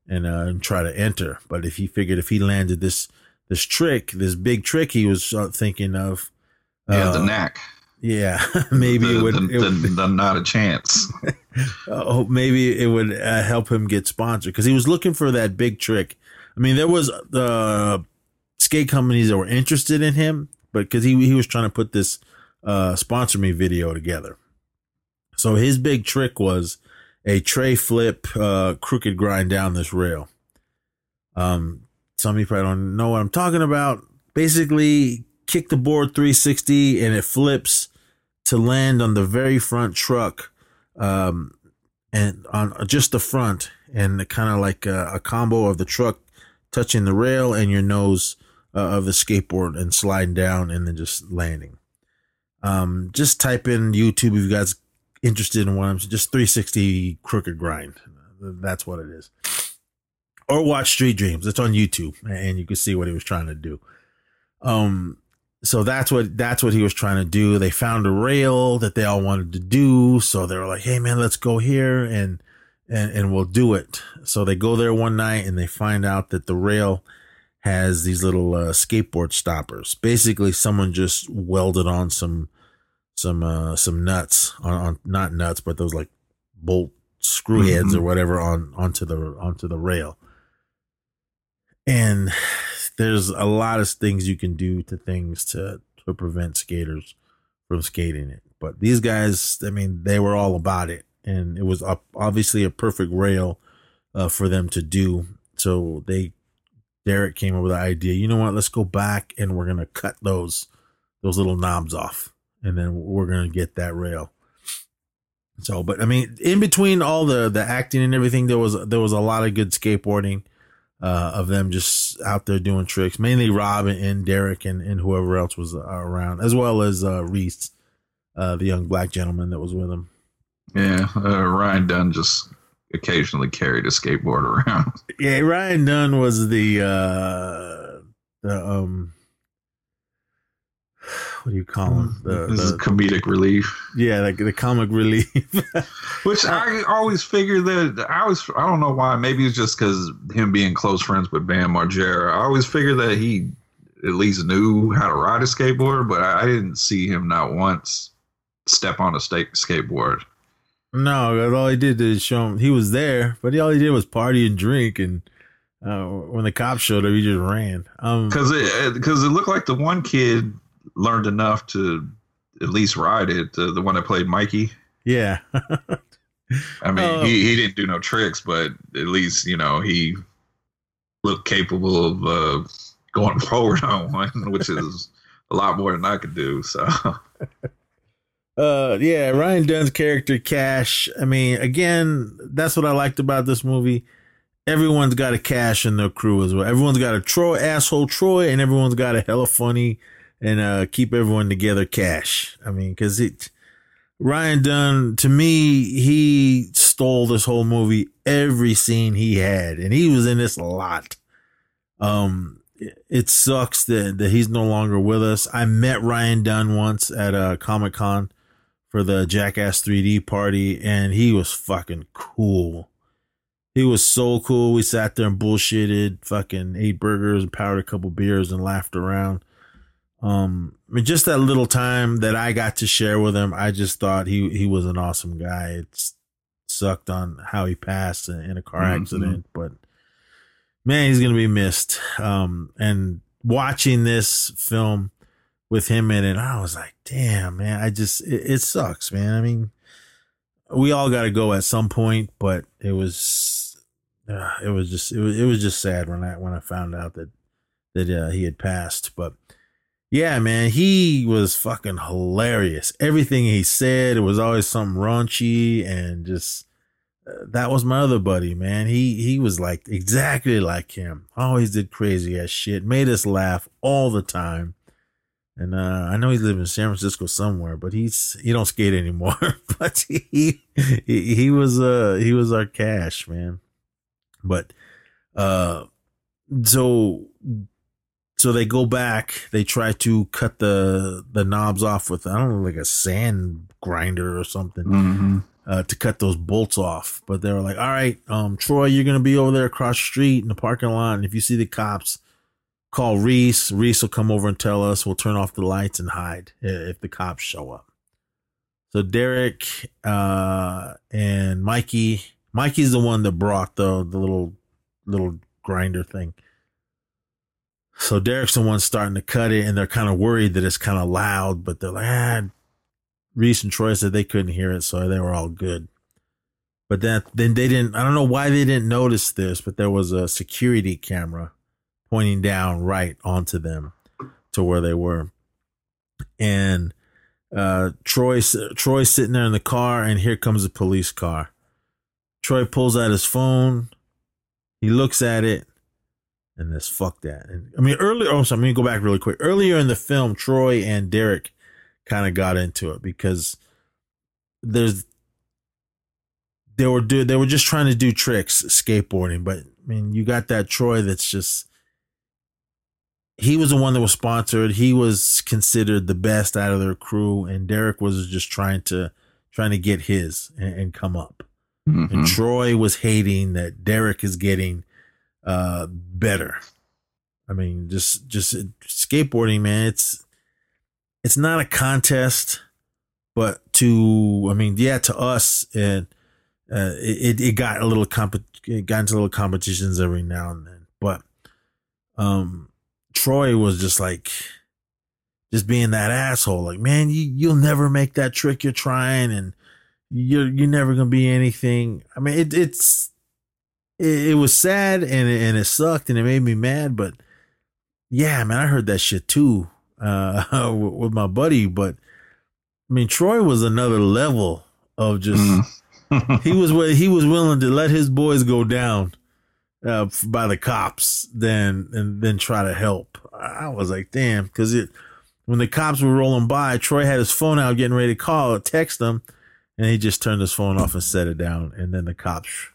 and uh and try to enter. But if he figured if he landed this this trick, this big trick, he was uh, thinking of. Yeah, the uh, knack. Yeah, maybe the, it would. the, it would- the- the not a chance. oh, maybe it would uh, help him get sponsored because he was looking for that big trick. I mean, there was the skate companies that were interested in him, but because he he was trying to put this uh, sponsor me video together. So his big trick was a tray flip, uh, crooked grind down this rail. Um, some of you probably don't know what I'm talking about. Basically, kick the board 360 and it flips to land on the very front truck, um, and on just the front, and kind of like a, a combo of the truck touching the rail and your nose uh, of the skateboard and sliding down and then just landing. Um, just type in YouTube if you guys interested in I'm just 360 crooked grind. That's what it is. Or watch Street Dreams. It's on YouTube and you can see what he was trying to do. Um, so that's what that's what he was trying to do. They found a rail that they all wanted to do, so they were like, "Hey man, let's go here and and and we'll do it." So they go there one night and they find out that the rail has these little uh, skateboard stoppers. Basically, someone just welded on some some uh some nuts on, on not nuts, but those like bolt screw heads or Mhm. whatever on onto the onto the rail. And there's a lot of things you can do to things to to prevent skaters from skating it. But these guys, I mean, they were all about it, and it was obviously a perfect rail uh, for them to do. So they, Derek came up with the idea. You know what? Let's go back and we're gonna cut those those little knobs off, and then we're gonna get that rail. So, but I mean, in between all the the acting and everything, there was there was a lot of good skateboarding uh, of them just out there doing tricks. Mainly Rob and, Derek and, and whoever else was uh, around, as well as uh, Reese, uh, the young black gentleman that was with him. Yeah, uh, Ryan Dunn just occasionally carried a skateboard around. Yeah, Ryan Dunn was the uh, the um, what do you call him? The, this is the comedic relief. yeah, like the comic relief. Which I always figured that I was I don't know why maybe it's just because him being close friends with Bam Margera. I always figured that he at least knew how to ride a skateboard, but I, I didn't see him not once step on a sta- skateboard. No, all he did is show him he was there, but he, all he did was party and drink. And uh, when the cops showed up, he just ran. Um, Because it because it looked like the one kid learned enough to at least ride it. Uh, the one that played Mikey. yeah, I mean, Oh. he, he didn't do no tricks, but at least you know he looked capable of uh, going forward on one, which is a lot more than I could do. So uh, yeah, Ryan Dunn's character Cash. I mean, again, that's what I liked about this movie. Everyone's got a Cash in their crew as well. Everyone's got a Troy asshole Troy, and everyone's got a hella funny and uh, keep everyone together Cash. I mean, because it. Ryan Dunn, to me, he stole this whole movie. Every scene he had, and he was in this a lot. Um, it- sucks that that he's no longer with us. I met Ryan Dunn once at a Comic Con for the Jackass 3D party, and he was fucking cool. He was so cool. We sat there and bullshitted, fucking ate burgers and powered a couple beers and laughed around. Um, I mean, just that little time that I got to share with him, I just thought he he was an awesome guy. It sucked on how he passed in, a car Mhm. accident, but man, he's gonna be missed. Um, and watching this film with him in it, I was like, damn, man, I just it, it sucks, man. I mean, we all got to go at some point, but it was uh, it was just it was it was just sad when I when I found out that that uh, he had passed, but. Yeah, man, he was fucking hilarious. Everything he said, it was always something raunchy and just uh, that was my other buddy, man. He he was like exactly like him. Always did crazy ass shit. Made us laugh all the time. And uh, I know he lives in San Francisco somewhere, but he's he don't skate anymore. but he, he he was uh he was our cash man. But uh, so so they go back. They try to cut the the knobs off with I don't know like a sand grinder or something Mm-hmm. uh, to cut those bolts off. But they were like, "All right, um, Troy, you're gonna be over there across the street in the parking lot, and if you see the cops, call Reese. Reese will come over and tell us. We'll turn off the lights and hide if the cops show up." So Derek uh, and Mikey, Mikey's the one that brought the the little little grinder thing. So Derek's the one starting to cut it, and they're kind of worried that it's kind of loud, but they're like, ah, Reese and Troy said they couldn't hear it, so they were all good. But then, then they didn't. I don't know why they didn't notice this, but there was a security camera pointing down right onto them to where they were, and uh, Troy Troy's sitting there in the car, and here comes a police car. Troy pulls out his phone. He looks at it, and this fuck that. And I mean, earlier. Oh, so let me go back really quick. Earlier in the film, Troy and Derek kind of got into it because there's they were do they were just trying to do tricks skateboarding, but I mean, you got that Troy that's just he was the one that was sponsored. He was considered the best out of their crew, and Derek was just trying to trying to get his and, and come up. Mm-hmm. And Troy was hating that Derek is getting uh better. I mean, just just skateboarding, man. It's it's not a contest, but to I mean, yeah, to us, and uh, it it got a little comp it got into little competitions every now and then, but um, Troy was just like just being that asshole, like man, you you'll never make that trick you're trying, and you're you're never gonna be anything. I mean, it, it's it, it was sad and it, and it sucked and it made me mad, but yeah, man, I heard that shit too uh, with, with my buddy. But I mean, Troy was another level of just he was he was willing to let his boys go down uh, by the cops than and then try to help. I was like, damn, because it when the cops were rolling by, Troy had his phone out, getting ready to call, or text them, and he just turned his phone off and set it down. And then the cops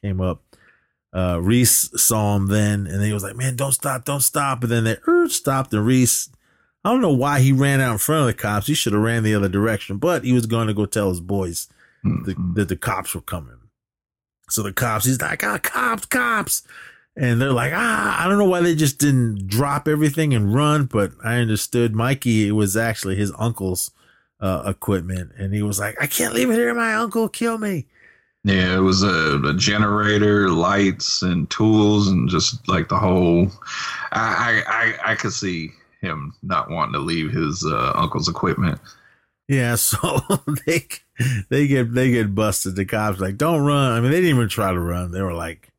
came up. Uh, Reese saw him then, and he was like, "Man, don't stop, don't stop!" And then they er, stopped, and Reese, I don't know why he ran out in front of the cops. He should have ran the other direction, but he was going to go tell his boys the, that the cops were coming. So the cops, he's like, "Ah, cops, cops!" And they're like, "Ah, I don't know why they just didn't drop everything and run." But I understood Mikey. It was actually his uncle's uh, equipment, and he was like, "I can't leave it here. My uncle will kill me." Yeah, it was a, a generator, lights, and tools, and just like the whole. I I I, I could see him not wanting to leave his uh, uncle's equipment. Yeah, so they they get they get busted. The cops like, don't run. I mean, they didn't even try to run. They were like,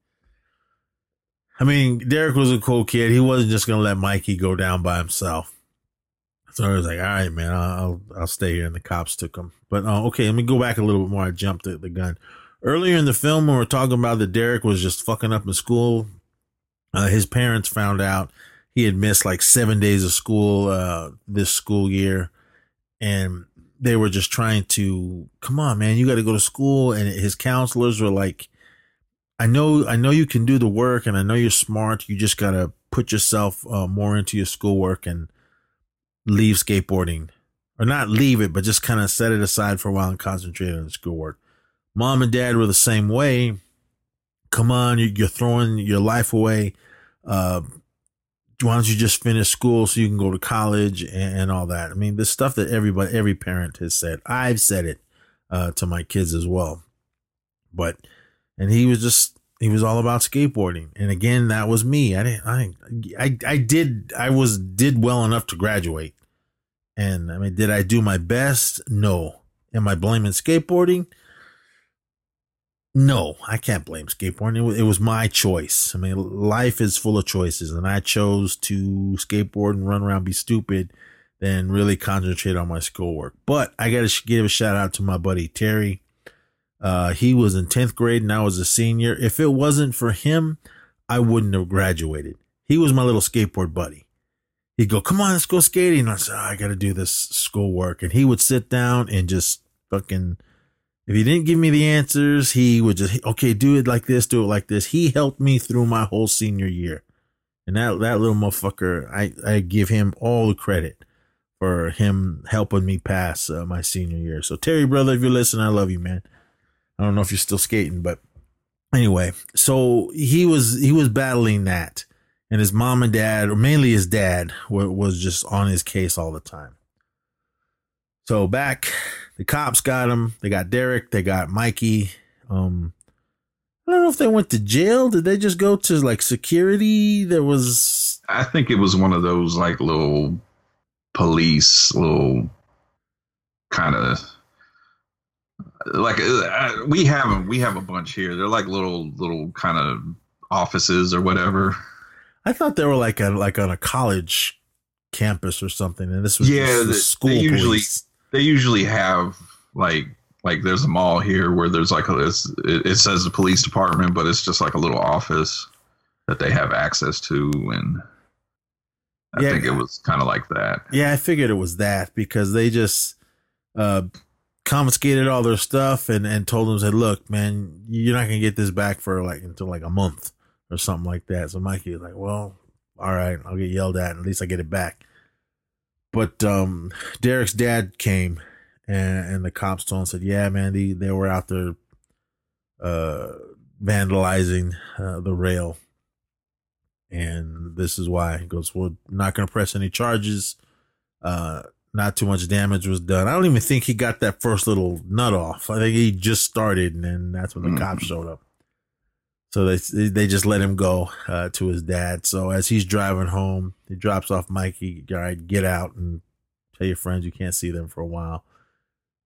I mean, Derek was a cool kid. He wasn't just gonna let Mikey go down by himself. So I was like, all right, man, I'll I'll stay here. And the cops took him. But uh, okay, let me go back a little bit more. I jumped the, the gun earlier in the film when we're talking about that Derek was just fucking up in school. Uh, his parents found out he had missed like seven days of school uh, this school year, and they were just trying to come on, man, you got to go to school. And his counselors were like, I know, I know you can do the work, and I know you're smart. You just got to put yourself uh, more into your schoolwork and leave skateboarding, or not leave it, but just kind of set it aside for a while and concentrate on the schoolwork. Mom and dad were the same way. Come on, you're throwing your life away. Uh, why don't you just finish school so you can go to college and, and all that? I mean, the stuff that everybody, every parent has said. I've said it uh, to my kids as well. But, and he was just, he was all about skateboarding. And again, that was me. I didn't, I, I, I did, I was, did well enough to graduate. And I mean, did I do my best? No. Am I blaming skateboarding? No, I can't blame skateboarding. It was, my choice. I mean, life is full of choices, and I chose to skateboard and run around, be stupid, than really concentrate on my schoolwork. But I got to give a shout out to my buddy Terry. Uh, he was in 10th grade and I was a senior. If it wasn't for him, I wouldn't have graduated. He was my little skateboard buddy. he'd go, "Come on, let's go skating." And I said, oh, "I got to do this schoolwork," and he would sit down and just fucking. If he didn't give me the answers, he would just okay, do it like this, do it like this. He helped me through my whole senior year, and that that little motherfucker, I I give him all the credit for him helping me pass uh, my senior year. So Terry, brother, if you're listening, I love you, man. I don't know if you're still skating, but anyway, so he was he was battling that, and his mom and dad, or mainly his dad, was just on his case all the time. So back, the cops got him. They got Derek. They got Mikey. Um, I don't know if they went to jail. Did they just go to like security? There was. I think it was one of those like little police, little kind of like uh, we have them. We have a bunch here. They're like little little kind of offices or whatever. I thought they were like a like on a college campus or something, and this was yeah. the school they usually police. They usually have like like there's a mall here where there's like a it, it says the police department, but it's just like a little office that they have access to, and I yeah, think it was kind of like that. Yeah, I figured it was that because they just uh confiscated all their stuff and and told them said, "Look, man, you're not gonna get this back for like until like a month or something like that." So Mikey was like, "Well, all right, I'll get yelled at. At least I get it back." But um, Derek's dad came and and the cops told him said, "Yeah, man, they they were out there uh vandalizing uh, the rail." And this is why he goes, We're not going to press any charges. Uh, not too much damage was done. I don't even think he got that first little nut off. I think he just started, and then that's when the mm. cops showed up. So they they just let him go uh, to his dad. So as he's driving home, he drops off Mikey. All right, get out and tell your friends you can't see them for a while.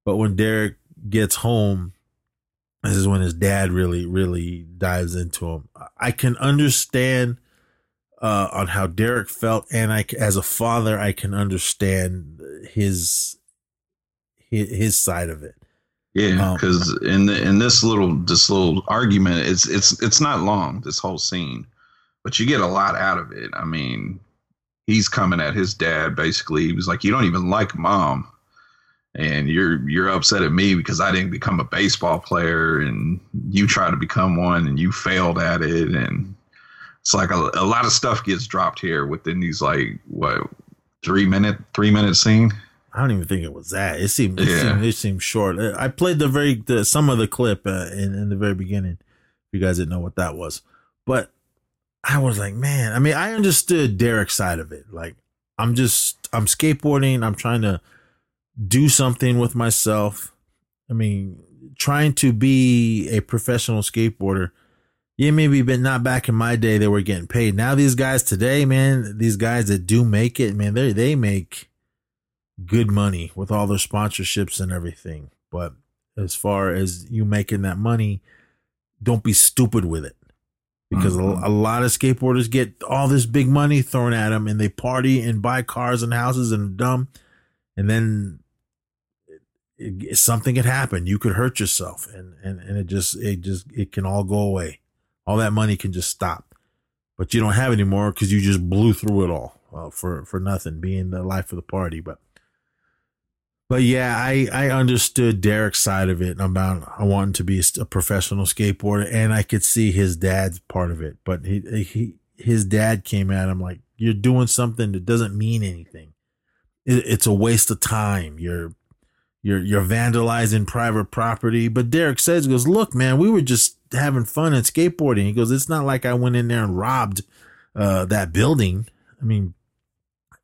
But when Derek gets home, this is when his dad really really dives into him. I can understand uh, on how Derek felt, and I, as a father, I can understand his his, his side of it. Yeah, because um, in the, in this little this little argument, it's it's it's not long this whole scene, but you get a lot out of it. I mean, he's coming at his dad basically. He was like, "You don't even like mom." and you're you're upset at me because I didn't become a baseball player and you try to become one and you failed at it and it's like a, a lot of stuff gets dropped here within these like what three minute three minute scene. I don't even think it was that. It seemed it, yeah. seemed, it seemed short. I played the very the, some of the clip uh, in in the very beginning. If you guys didn't know what that was, but I was like, man. I mean, I understood Derek's side of it. Like, I'm just I'm skateboarding. I'm trying to do something with myself. I mean, trying to be a professional skateboarder yeah, maybe, but not back in my day. They were getting paid. Now these guys today, man, these guys that do make it, man, they they make good money with all their sponsorships and everything. But as far as you making that money, don't be stupid with it because mm-hmm. a, a, lot of skateboarders get all this big money thrown at them and they party and buy cars and houses and dumb and then it, it, something could happen you could hurt yourself and, and and it just it just it can all go away all that money can just stop. But you don't have any more because you just blew through it all uh, for for nothing, being the life of the party. But but yeah, I I understood Derek's side of it about wanted to be a professional skateboarder, and I could see his dad's part of it. But he he his dad came at him like, "You're doing something that doesn't mean anything. It, it's a waste of time. You're you're you're vandalizing private property." But Derek says, "Goes look, man, we were just having fun and skateboarding. He goes, it's not like I went in there and robbed uh, that building. I mean,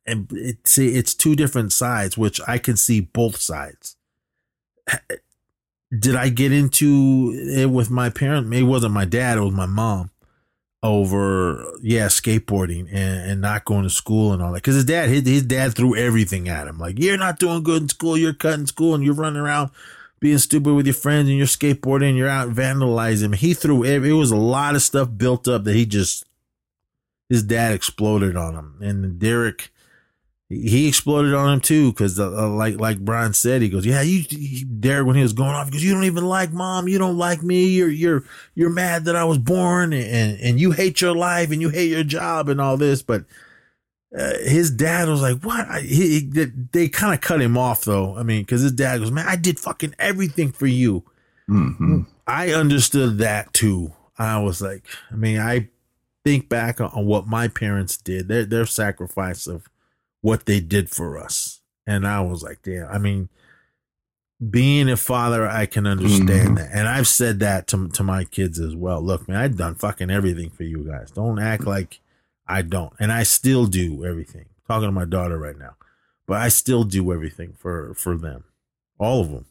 and it, see, it's two different sides, which I can see both sides. Did I get into it with my parent? It wasn't my dad; it was my mom. Over, yeah, skateboarding and, and not going to school and all that. Because his dad, his, his dad threw everything at him. Like, you're not doing good in school. You're cutting school, and you're running around being stupid with your friends and you're skateboarding, and you're out vandalizing. He threw it. It was a lot of stuff built up that he just, his dad exploded on him. And Derek, he exploded on him too. Cause uh, uh, like, like Brian said, he goes, yeah, you, he, Derek, when he was going off, because you don't even like mom. You don't like me. You're, you're, you're mad that I was born and, and you hate your life and you hate your job and all this. But uh, his dad was like, "What?" I, he, he they kind of cut him off though. I mean, because his dad goes, "Man, I did fucking everything for you." Mm-hmm. I understood that too. I was like, I mean, I think back on what my parents did, their their sacrifice of what they did for us, and I was like, damn. I mean, being a father, I can understand Mhm. that, and I've said that to to my kids as well. Look, man, I've done fucking everything for you guys. Don't act like I don't, and I still do everything. talking to my daughter right now, but I still do everything for for them, all of them.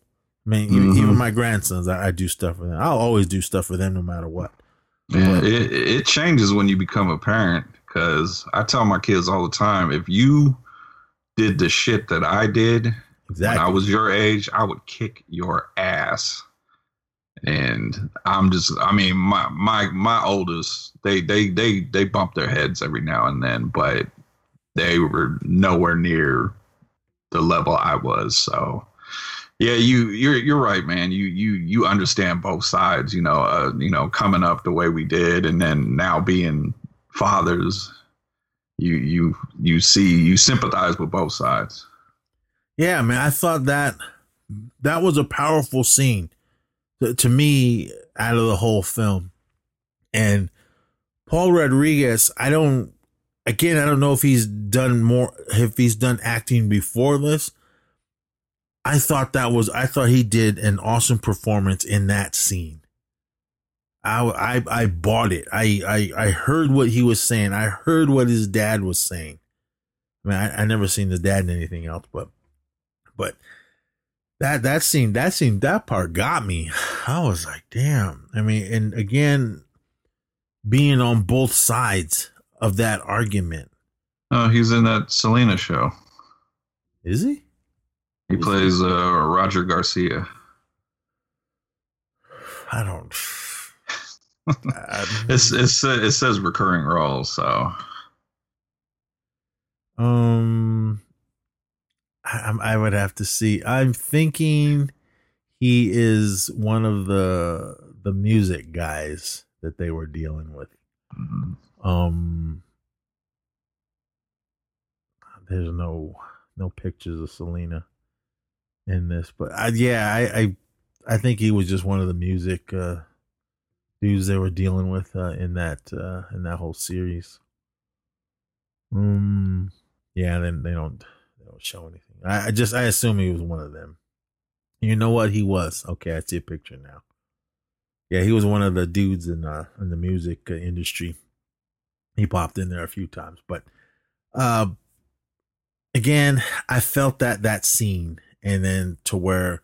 I mean, even, Mhm. even my grandsons, I, I do stuff for them. I'll always do stuff for them no matter what. Yeah, it, it changes when you become a parent because I tell my kids all the time if you did the shit that I did exactly. when I was your age, I would kick your ass. And I'm just, I mean, my my my oldest, they they they they bump their heads every now and then, but they were nowhere near the level I was. So, yeah, you you're you're right, man. You you you understand both sides. You know, uh, you know, coming up the way we did, and then now being fathers, you you you see you sympathize with both sides. Yeah, man, I thought that that was a powerful scene to, to me out of the whole film. And Paul Rodriguez, I don't again, I don't know if he's done more if he's done acting before this. I thought that was I thought he did an awesome performance in that scene. I I, I bought it. I, I I heard what he was saying. I heard what his dad was saying. I mean, I, I never seen the dad in anything else, but but that that scene that scene that part got me i was like damn i mean and again being on both sides of that argument Oh, he's in that Selena show. is he He plays uh, Roger Garcia. i don't It's it's it says recurring role, so. Um I, I would have to see. I'm thinking he is one of the the music guys that they were dealing with. Um there's no no pictures of Selena in this, but I, yeah, I, I I think he was just one of the music uh, dudes they were dealing with uh, in that uh, in that whole series. Um, yeah, then they don't they don't show anything. I, I just I assume he was one of them. You know what he was? Okay, I see a picture now. Yeah, he was one of the dudes in uh in the music uh, industry. He popped in there a few times, but uh again, I felt that that scene and then to where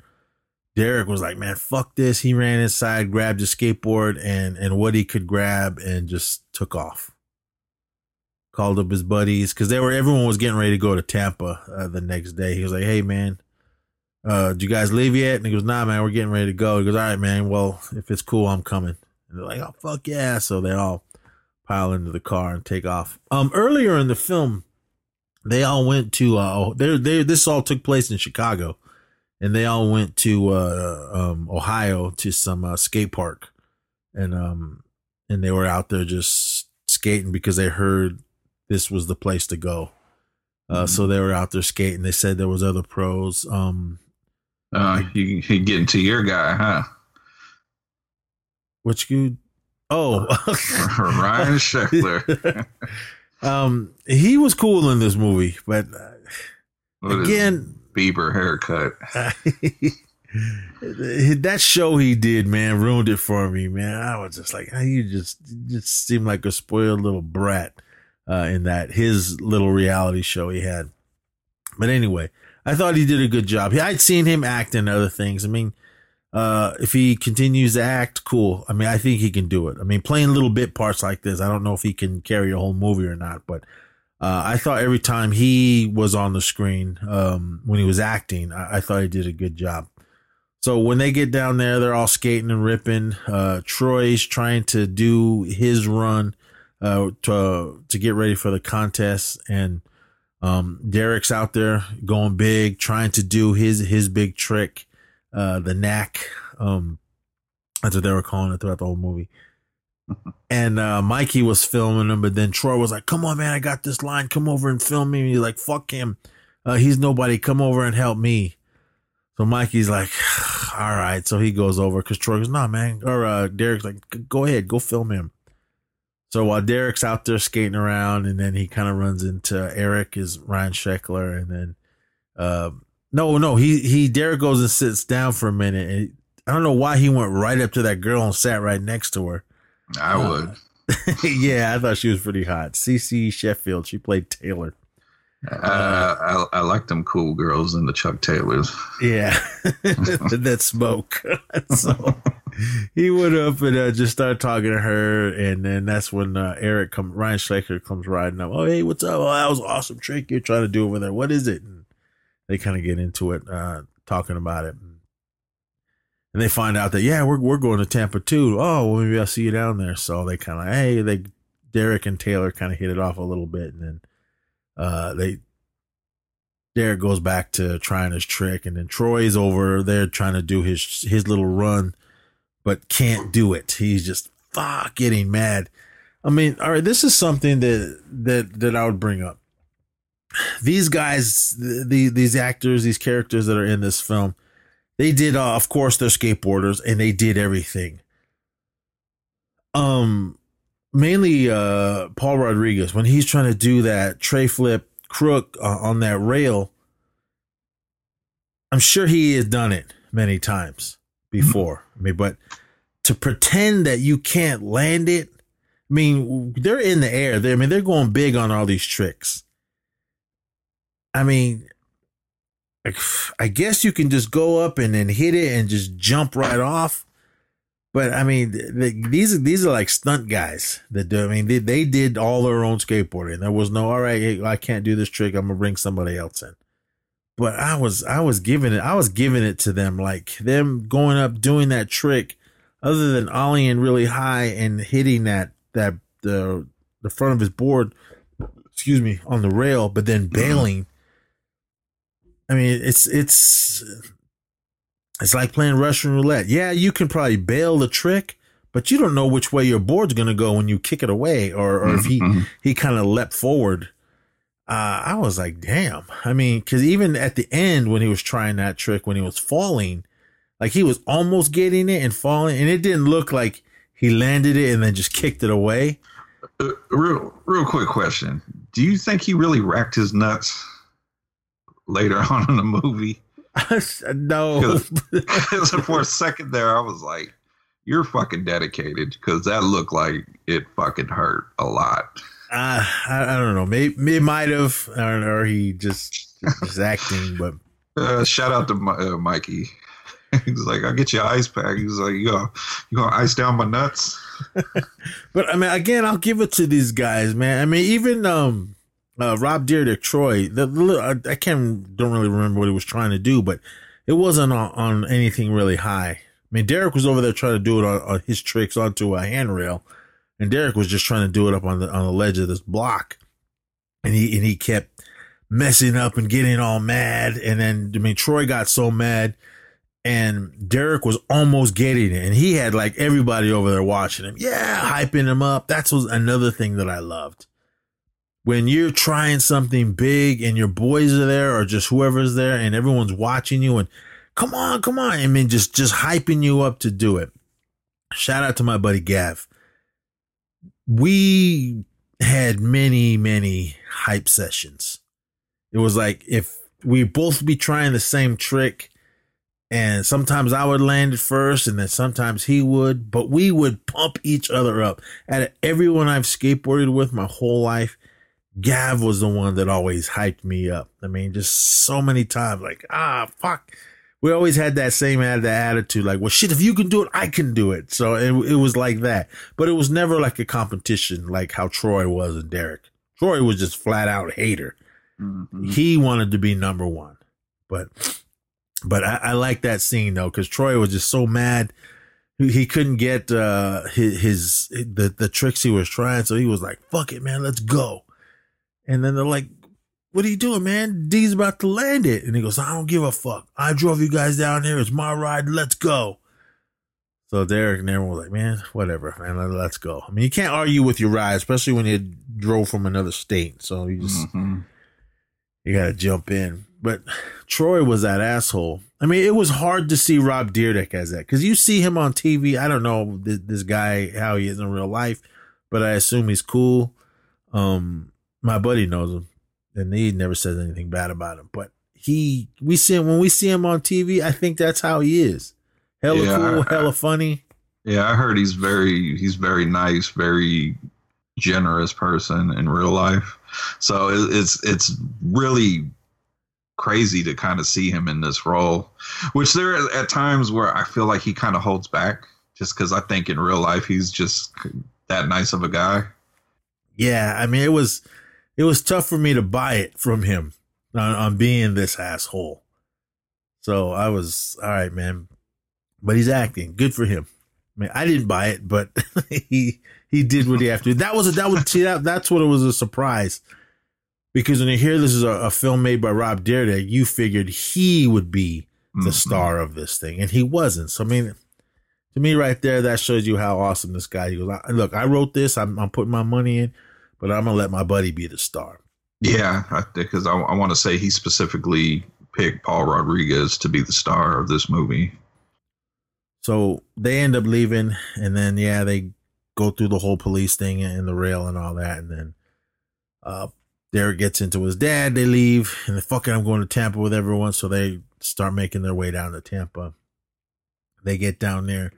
Derek was like, "Man, fuck this." He ran inside, grabbed his skateboard and and what he could grab and just took off. Called up his buddies cuz they were everyone was getting ready to go to Tampa uh, the next day. He was like, "Hey man, uh, did you guys leave yet?" And he goes, "Nah, man, we're getting ready to go." He goes, "All right, man. Well, if it's cool, I'm coming." And they're like, "Oh fuck yeah!" So they all pile into the car and take off. Um, earlier in the film, they all went to uh, they they this all took place in Chicago, and they all went to uh, um, Ohio to some uh, skate park, and um, and they were out there just skating because they heard this was the place to go. Uh, so they were out there skating. They said there was other pros. Um, uh, you he getting to your guy, huh? Which you? Oh, Ryan Sheckler. um, he was cool in this movie, but uh, again, Bieber haircut. that show he did, man, ruined it for me, man. I was just like, you just just seemed like a spoiled little brat uh, in that his little reality show he had. But anyway, I thought he did a good job. I'd seen him act in other things. I mean, uh, if he continues to act, cool. I mean, I think he can do it. I mean, playing little bit parts like this, I don't know if he can carry a whole movie or not, but uh, I thought every time he was on the screen, um, when he was acting, I, I thought he did a good job. So when they get down there, they're all skating and ripping. Uh, Troy's trying to do his run uh, to to get ready for the contest, and um, Derek's out there going big, trying to do his his big trick, uh, the knack. Um, that's what they were calling it throughout the whole movie. And uh, Mikey was filming him, but then Troy was like, "Come on, man, I got this line. Come over and film me." And he's like, "Fuck him. Uh, he's nobody. Come over and help me." So Mikey's like, "All right." So he goes over because Troy goes, "Nah, man." Or uh, Derek's like, "Go ahead, go film him." So while Derek's out there skating around, and then he kind of runs into Eric, is Ryan Sheckler, and then uh, no, no, he he Derek goes and sits down for a minute, and I don't know why he went right up to that girl and sat right next to her. I Uh, would. yeah, I thought she was pretty hot. Cece Sheffield, she played Taylor. Uh, I, I like them cool girls in the Chuck Taylors. Yeah, that smoke. so he went up and uh, just started talking to her, and then that's when uh, Eric come Ryan Sheckler comes riding up. Oh, hey, what's up? Oh, that was an awesome trick you're trying to do over there. What is it? And they kind of get into it, uh, talking about it, and they find out that yeah, we're we're going to Tampa too. Oh, well, maybe I'll see you down there. So they kind of hey, they Derek and Taylor kind of hit it off a little bit, and then uh, they Derek goes back to trying his trick, and then Troy's over there trying to do his his little run, but can't do it. He's just fuck getting mad. I mean, all right, this is something that that that I would bring up. These guys, the these actors, these characters that are in this film, they did, uh, of course, they're skateboarders, and they did everything. Um, mainly uh Paul Rodriguez when he's trying to do that tray flip crook uh, on that rail. I'm sure he has done it many times before. I mean, but to pretend that you can't land it, I mean, they're in the air. They, I mean, they're going big on all these tricks. I mean, like, I guess you can just go up and then hit it and just jump right off. But I mean, the, these are these are like stunt guys that do. I mean, they, they did all their own skateboarding. There was no, all right, I can't do this trick. I'm gonna bring somebody else in. But I was I was giving it I was giving it to them like them going up doing that trick, other than ollieing really high and hitting that that the the front of his board, excuse me, on the rail, but then mm-hmm. bailing. I mean, it's it's it's like playing Russian roulette. Yeah, you can probably bail the trick, but you don't know which way your board's gonna go when you kick it away, or or if he he kind of leapt forward. Uh, I was like, damn. I mean, because even at the end when he was trying that trick, when he was falling, like he was almost getting it and falling, and it didn't look like he landed it and then just kicked it away. Uh, real, real quick question: Do you think he really racked his nuts later on in the movie? no. Because for a second there, I was like, "You're fucking dedicated," because that looked like it fucking hurt a lot. Uh, I, I don't know. Maybe it might have, I don't or he just just acting. But Uh, shout out to uh, Mikey. He's like, "I'll get you an ice pack." He's like, "You gonna, you gonna ice down my nuts?" but I mean, again, I'll give it to these guys, man. I mean, even um, uh, Rob Dyrdek, Troy. The, the I, can't don't really remember what he was trying to do, but it wasn't on, on anything really high. I mean, Derek was over there trying to do it on, on his tricks onto a handrail, and Derek was just trying to do it up on the on the ledge of this block, and he and he kept messing up and getting all mad, and then I mean, Troy got so mad. And Derek was almost getting it, and he had like everybody over there watching him. Yeah, hyping him up. That's was another thing that I loved. When you're trying something big and your boys are there, or just whoever's there, and everyone's watching you, and come on, come on, I mean, just just hyping you up to do it. Shout out to my buddy Gav. We had many, many hype sessions. It was like if we both be trying the same trick and sometimes I would land it first, and then sometimes he would, but we would pump each other up. At everyone I've skateboarded with my whole life, Gav was the one that always hyped me up. I mean, just so many times, like, ah, fuck. We always had that same that attitude, like, well, shit, if you can do it, I can do it. So it, it was like that, but it was never like a competition, like how Troy was and Derek. Troy was just flat out hater. He wanted to be number one, but but I, I like that scene though because Troy was just so mad he, he couldn't get uh his, his the the tricks he was trying, so he was like, "Fuck it, man, let's go." And then they're like, "What are you doing, man? D's about to land it," and he goes, "I don't give a fuck. I drove you guys down here. It's my ride. Let's go." So Derek and everyone was like, man, whatever, man, let- let's go. I mean, you can't argue with your ride, especially when you drove from another state. So you just Mhm. you got to jump in. But Troy was that asshole. I mean, it was hard to see Rob Dyrdek as that because you see him on TV. I don't know this, this guy how he is in real life, but I assume he's cool. Um, my buddy knows him, and he never says anything bad about him. But he, we see him when we see him on TV. I think that's how he is. Hella Yeah, cool, I- hella funny. Yeah, I heard he's very he's very nice, very generous person in real life. So it, it's it's really crazy to kind of see him in this role, which there are at times where I feel like he kind of holds back, just because I think in real life he's just that nice of a guy. Yeah, I mean it was it was tough for me to buy it from him on, on being this asshole. So I was all right, man. But he's acting good for him. I mean, I didn't buy it, but he he did what he had to. do. That was a, that was see that that's what it was a surprise because when you hear this is a, a film made by Rob Dyrdek, you figured he would be the Mhm. star of this thing, and he wasn't. So I mean, to me, right there, that shows you how awesome this guy. He goes, "I- "Look, I wrote this. I'm, I'm putting my money in, but I'm gonna let my buddy be the star." Yeah, because I, I want to say he specifically picked Paul Rodriguez to be the star of this movie. So they end up leaving, and then yeah, they go through the whole police thing and the rail and all that, and then uh Derek gets into his dad. They leave, and the fucking I'm going to Tampa with everyone, so they start making their way down to Tampa. They get down there,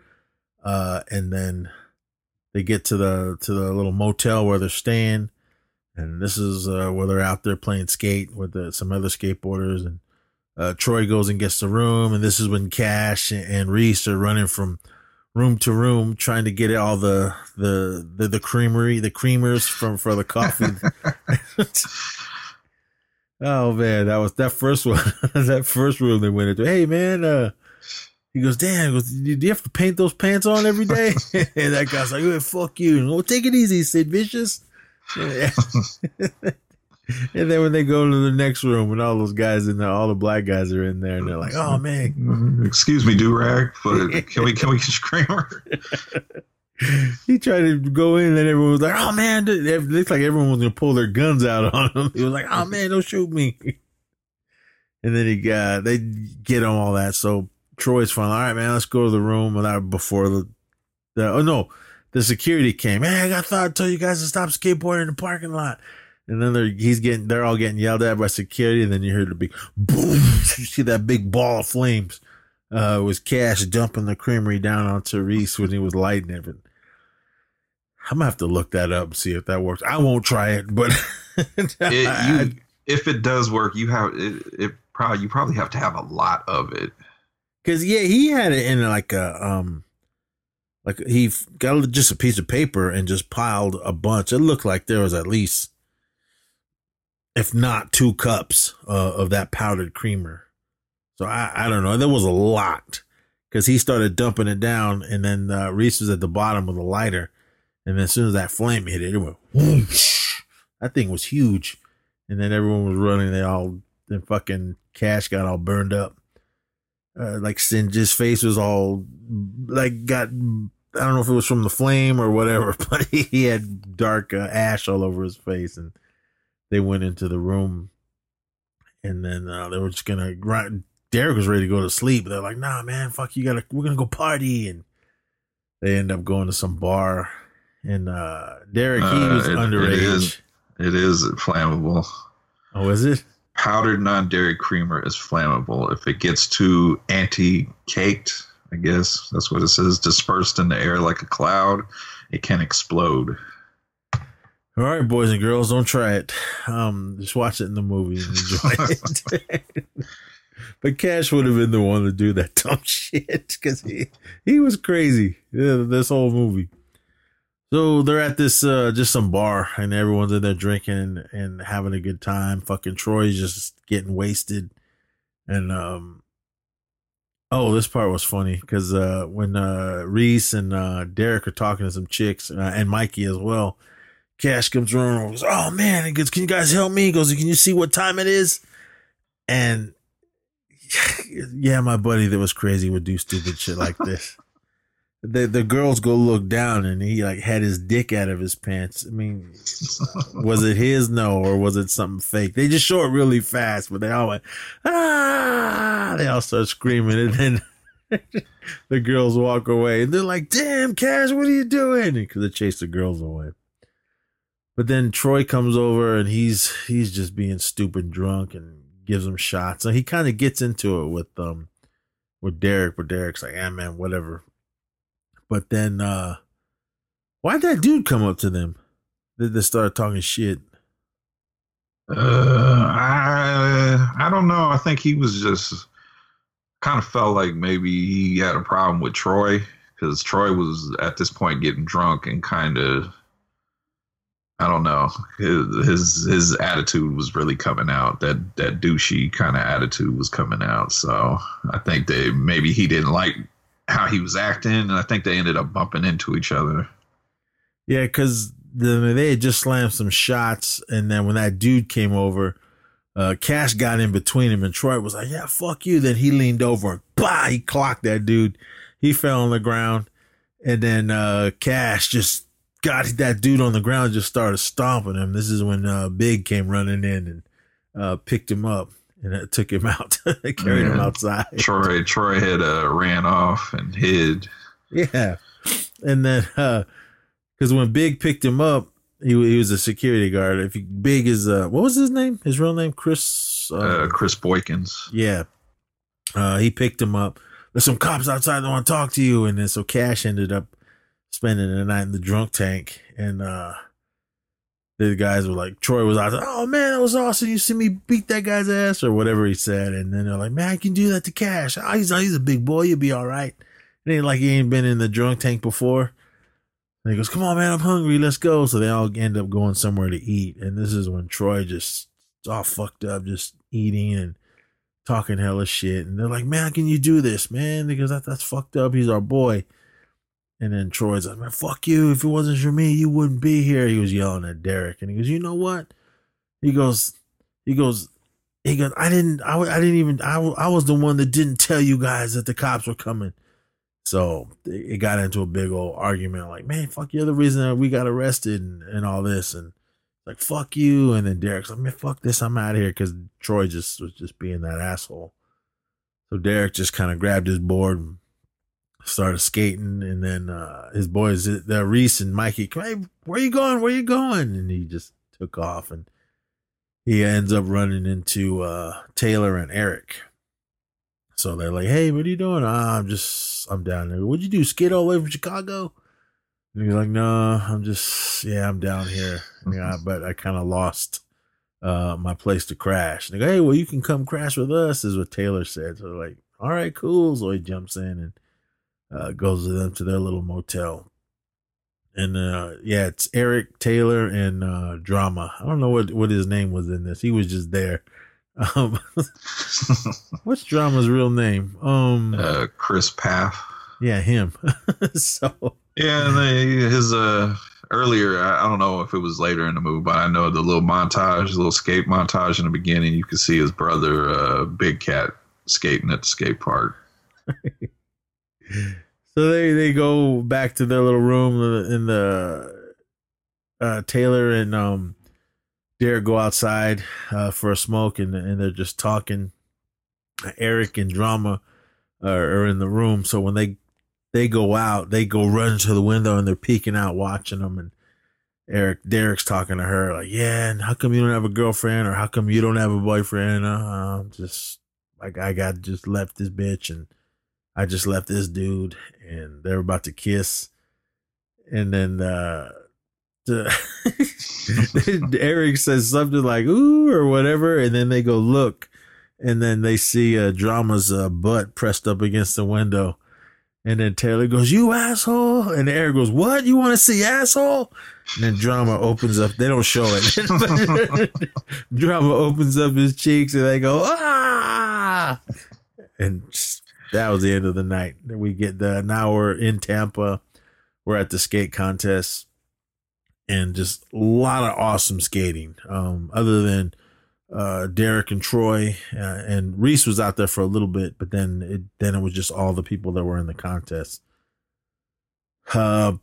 uh, and then they get to the to the little motel where they're staying, and this is uh, where they're out there playing skate with the, some other skateboarders, and uh, Troy goes and gets the room, and this is when Cash and, and Reese are running from room to room trying to get all the the the, the creamery, the creamers from for the coffee. oh man, that was that first one. that first room they went into. Hey man, uh, he goes, damn. He goes, do you have to paint those pants on every day? and that guy's like, oh, fuck you. Well, take it easy, Sid Vicious. Yeah. and then when they go to the next room and all those guys in there, all the black guys are in there, and they're like, "Oh man, Excuse me, Durag, but can we can we get Kramer? he tried to go in, and everyone was like, "Oh man!" It looks like everyone was gonna pull their guns out on him. He was like, "Oh man, don't shoot me!" And then he got they get him all that. So Troy's fine. All right, man, let's go to the room without before the, the oh no, the security came. Hey, I thought I told you guys to stop skateboarding in the parking lot. And then they're he's getting they're all getting yelled at by security, and then you hear the big boom. You see that big ball of flames. Uh, it was Cash dumping the creamery down onto Reese when he was lighting it. But I'm gonna have to look that up and see if that works. I won't try it, but It, you, if it does work, you have it, it. Probably you probably have to have a lot of it. Cause yeah, he had it in like a um, like he got just a piece of paper and just piled a bunch. It looked like there was at least, if not two cups uh, of that powdered creamer. So I I don't know. There was a lot because he started dumping it down, and then uh, Reese was at the bottom with a lighter, and then as soon as that flame hit it, it went whoosh. That thing was huge, and then everyone was running. They all then fucking Cash got all burned up uh, like Singe's face was all like got I don't know if it was from the flame or whatever, but he, had dark uh, ash all over his face, and they went into the room, and then uh, they were just gonna. Derek was ready to go to sleep. They're like, "Nah, man, fuck you, gotta we're gonna go party," and they end up going to some bar, and uh Derek he Uh, was it- underage. It is, it is flammable. Oh, is it? Powdered non-dairy creamer is flammable if it gets too anti-caked. I guess that's what it says. Dispersed in the air like a cloud, it can explode. All right, boys and girls, don't try it. Um, just watch it in the movie and enjoy it. but Cash would have been the one to do that dumb shit because he he was crazy. Yeah, this whole movie. So they're at this uh just some bar and everyone's in there drinking and, having a good time. Fucking Troy's just getting wasted. And um oh, this part was funny because uh when uh Reese and uh Derek are talking to some chicks uh, and Mikey as well, Cash comes around and goes, Oh man, he goes, Can you guys help me? He goes, Can you see what time it is? And yeah, my buddy that was crazy would do stupid shit like this. The the girls go look down and he like had his dick out of his pants. I mean, was it his? No, or was it something fake? They just show it really fast, but they all went ah. They all start screaming, and then the girls walk away, and they're like, "Damn, Cash, what are you doing?" Because they chase the girls away. But then Troy comes over, and he's he's just being stupid drunk and gives him shots. So he kind of gets into it with um with Derek, but Derek's like, "Yeah, man, whatever." But then, uh, why'd that dude come up to them? They, they started talking shit. Uh, I I don't know. I think he was just kind of felt like maybe he had a problem with Troy because Troy was at this point getting drunk and kind of I don't know his his his attitude was really coming out. That that douchey kind of attitude was coming out. So I think they maybe he didn't like how he was acting, and I think they ended up bumping into each other. Yeah, because the, they had just slammed some shots, and then when that dude came over, uh, Cash got in between him, and Troy was like, "Yeah, fuck you." Then he leaned over and bah, he clocked that dude. He fell on the ground, and then uh, Cash just got that dude on the ground, just started stomping him. This is when uh, Big came running in and uh, picked him up and it took him out. carried yeah. him outside. Troy Troy had uh, ran off and hid. Yeah, and then because uh, when Big picked him up, he he was a security guard. If he, Big is uh, what was his name? His real name, Chris. Uh, Chris Boykins. Yeah, uh, he picked him up. There's some cops outside that want to talk to you, and then so Cash ended up spending the night in the drunk tank, and uh the guys were like, Troy was out there, oh man, that was awesome. You see me beat that guy's ass or whatever he said. And then they're like, man, I can do that to Cash. Oh, he's, he's a big boy. You'll be all right. It ain't like he ain't been in the drunk tank before. And he goes, come on, man, I'm hungry. Let's go. So they all end up going somewhere to eat. And this is when Troy just all fucked up, just eating and talking hella shit. And they're like, man, can you do this, man? Because that, that's fucked up. He's our boy. And then Troy's like, man, fuck you. If it wasn't for me, you wouldn't be here. He was yelling at Derek. And he goes, you know what? He goes, he goes, he goes, I didn't, I, I didn't even, I, I was the one that didn't tell you guys that the cops were coming. So it got into a big old argument like, man, fuck, you're the reason that we got arrested and, and all this. And like, fuck you. And then Derek's like, man, fuck this. I'm out of here. Cause Troy just was just being that asshole. So Derek just kind of grabbed his board started skating, and then uh, his boys, uh, Reese and Mikey, hey, where you going? Where you going? And he just took off, and he ends up running into uh, Taylor and Eric. So they're like, "Hey, what are you doing?" Oh, I'm just, I'm down there. What'd you do? Skate all the way from Chicago? And he's like, "No, I'm just, yeah, I'm down here. Yeah, but I kind of lost." Uh, my place to crash. And they go, hey, well, you can come crash with us, is what Taylor said. So like, all right, cool. So he jumps in and uh, goes with them to their little motel. And uh, yeah, it's Eric Taylor and uh, Drama. I don't know what, what his name was in this. He was just there. Um, what's Drama's real name? Um, uh, Chris Pfaff. Yeah, him. so yeah, they, his uh earlier. I, I don't know if it was later in the movie, but I know the little montage, little skate montage in the beginning. You can see his brother, uh, Big Cat, skating at the skate park. So they they go back to their little room in the uh, Taylor and um Derek go outside uh, for a smoke and and they're just talking. Eric and Drama are, are in the room, so when they they go out, they go run to the window and they're peeking out, watching them. And Eric Derek's talking to her like, "Yeah, and how come you don't have a girlfriend, or how come you don't have a boyfriend? Uh, I'm just like I got just left this bitch and." I just left this dude and they're about to kiss. And then uh the, Eric says something like ooh or whatever, and then they go look, and then they see uh, Drama's uh, butt pressed up against the window. And then Taylor goes, "You asshole!" And Eric goes, "What? You want to see asshole?" And then Drama opens up. They don't show it. Drama opens up his cheeks, and they go, "Ah!" And that was the end of the night. We get the now we're in Tampa. We're at the skate contest, and just a lot of awesome skating. Um, other than uh, Derek and Troy, uh, and Reese was out there for a little bit, but then it then it was just all the people that were in the contest. Uh,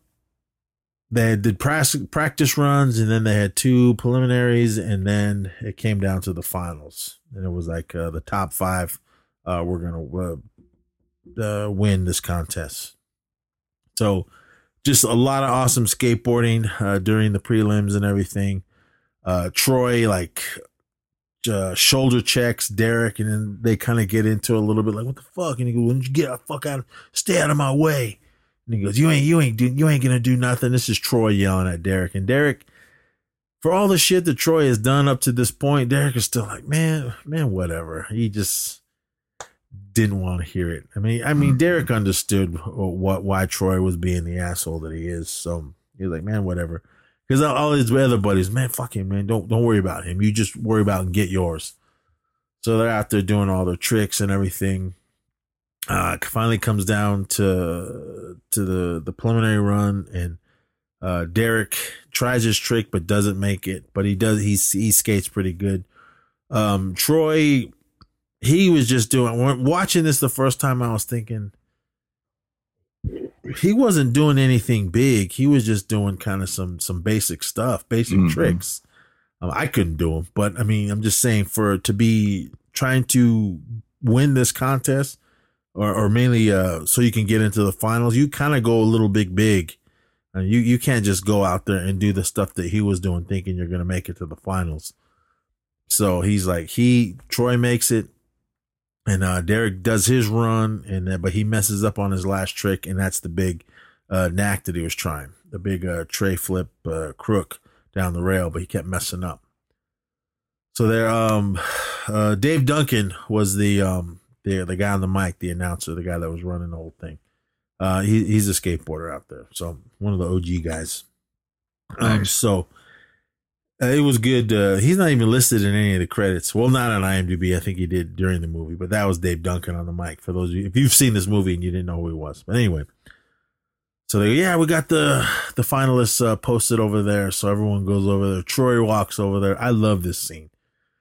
they did practice runs and then they had two preliminaries and then it came down to the finals and it was like uh, the top five uh, were gonna uh, uh, win this contest so just a lot of awesome skateboarding uh, during the prelims and everything uh, troy like uh, shoulder checks derek and then they kind of get into a little bit like what the fuck and he goes when you get the fuck out Of, stay out of my way and he goes, "You ain't, you ain't, do, you ain't gonna do nothing." This is Troy yelling at Derek, and Derek, for all the shit that Troy has done up to this point, Derek is still like, "Man, man, whatever." He just didn't want to hear it. I mean, I mean, Derek understood what why Troy was being the asshole that he is. So he's like, "Man, whatever." Because all his other buddies, man, fuck him, man. Don't don't worry about him. You just worry about and get yours. So they're out there doing all their tricks and everything uh, finally comes down to to the the preliminary run, and uh, Derek tries his trick but doesn't make it. But he does he he skates pretty good. Um, Troy, he was just doing watching this the first time. I was thinking he wasn't doing anything big. He was just doing kind of some some basic stuff, basic mm-hmm. tricks. Um, I couldn't do them, but I mean, I'm just saying for to be trying to win this contest or, or mainly uh, so you can get into the finals, you kind of go a little big, big. And you you can't just go out there and do the stuff that he was doing, thinking you're gonna make it to the finals. So he's like he Troy makes it, and uh, Derek does his run, and uh, but he messes up on his last trick, and that's the big uh, knack that he was trying, the big uh, tray flip uh, crook down the rail, but he kept messing up. So there, um, uh, Dave Duncan was the um, the the guy on the mic, the announcer, the guy that was running the whole thing. Uh, he he's a skateboarder out there, so one of the OG guys. Um, so uh, it was good. Uh, he's not even listed in any of the credits. Well, not on IMDb. I think he did during the movie, but that was Dave Duncan on the mic. For those of you, if you've seen this movie and you didn't know who he was, but anyway. So they, yeah, we got the the finalists uh, posted over there. So everyone goes over there. Troy walks over there. I love this scene.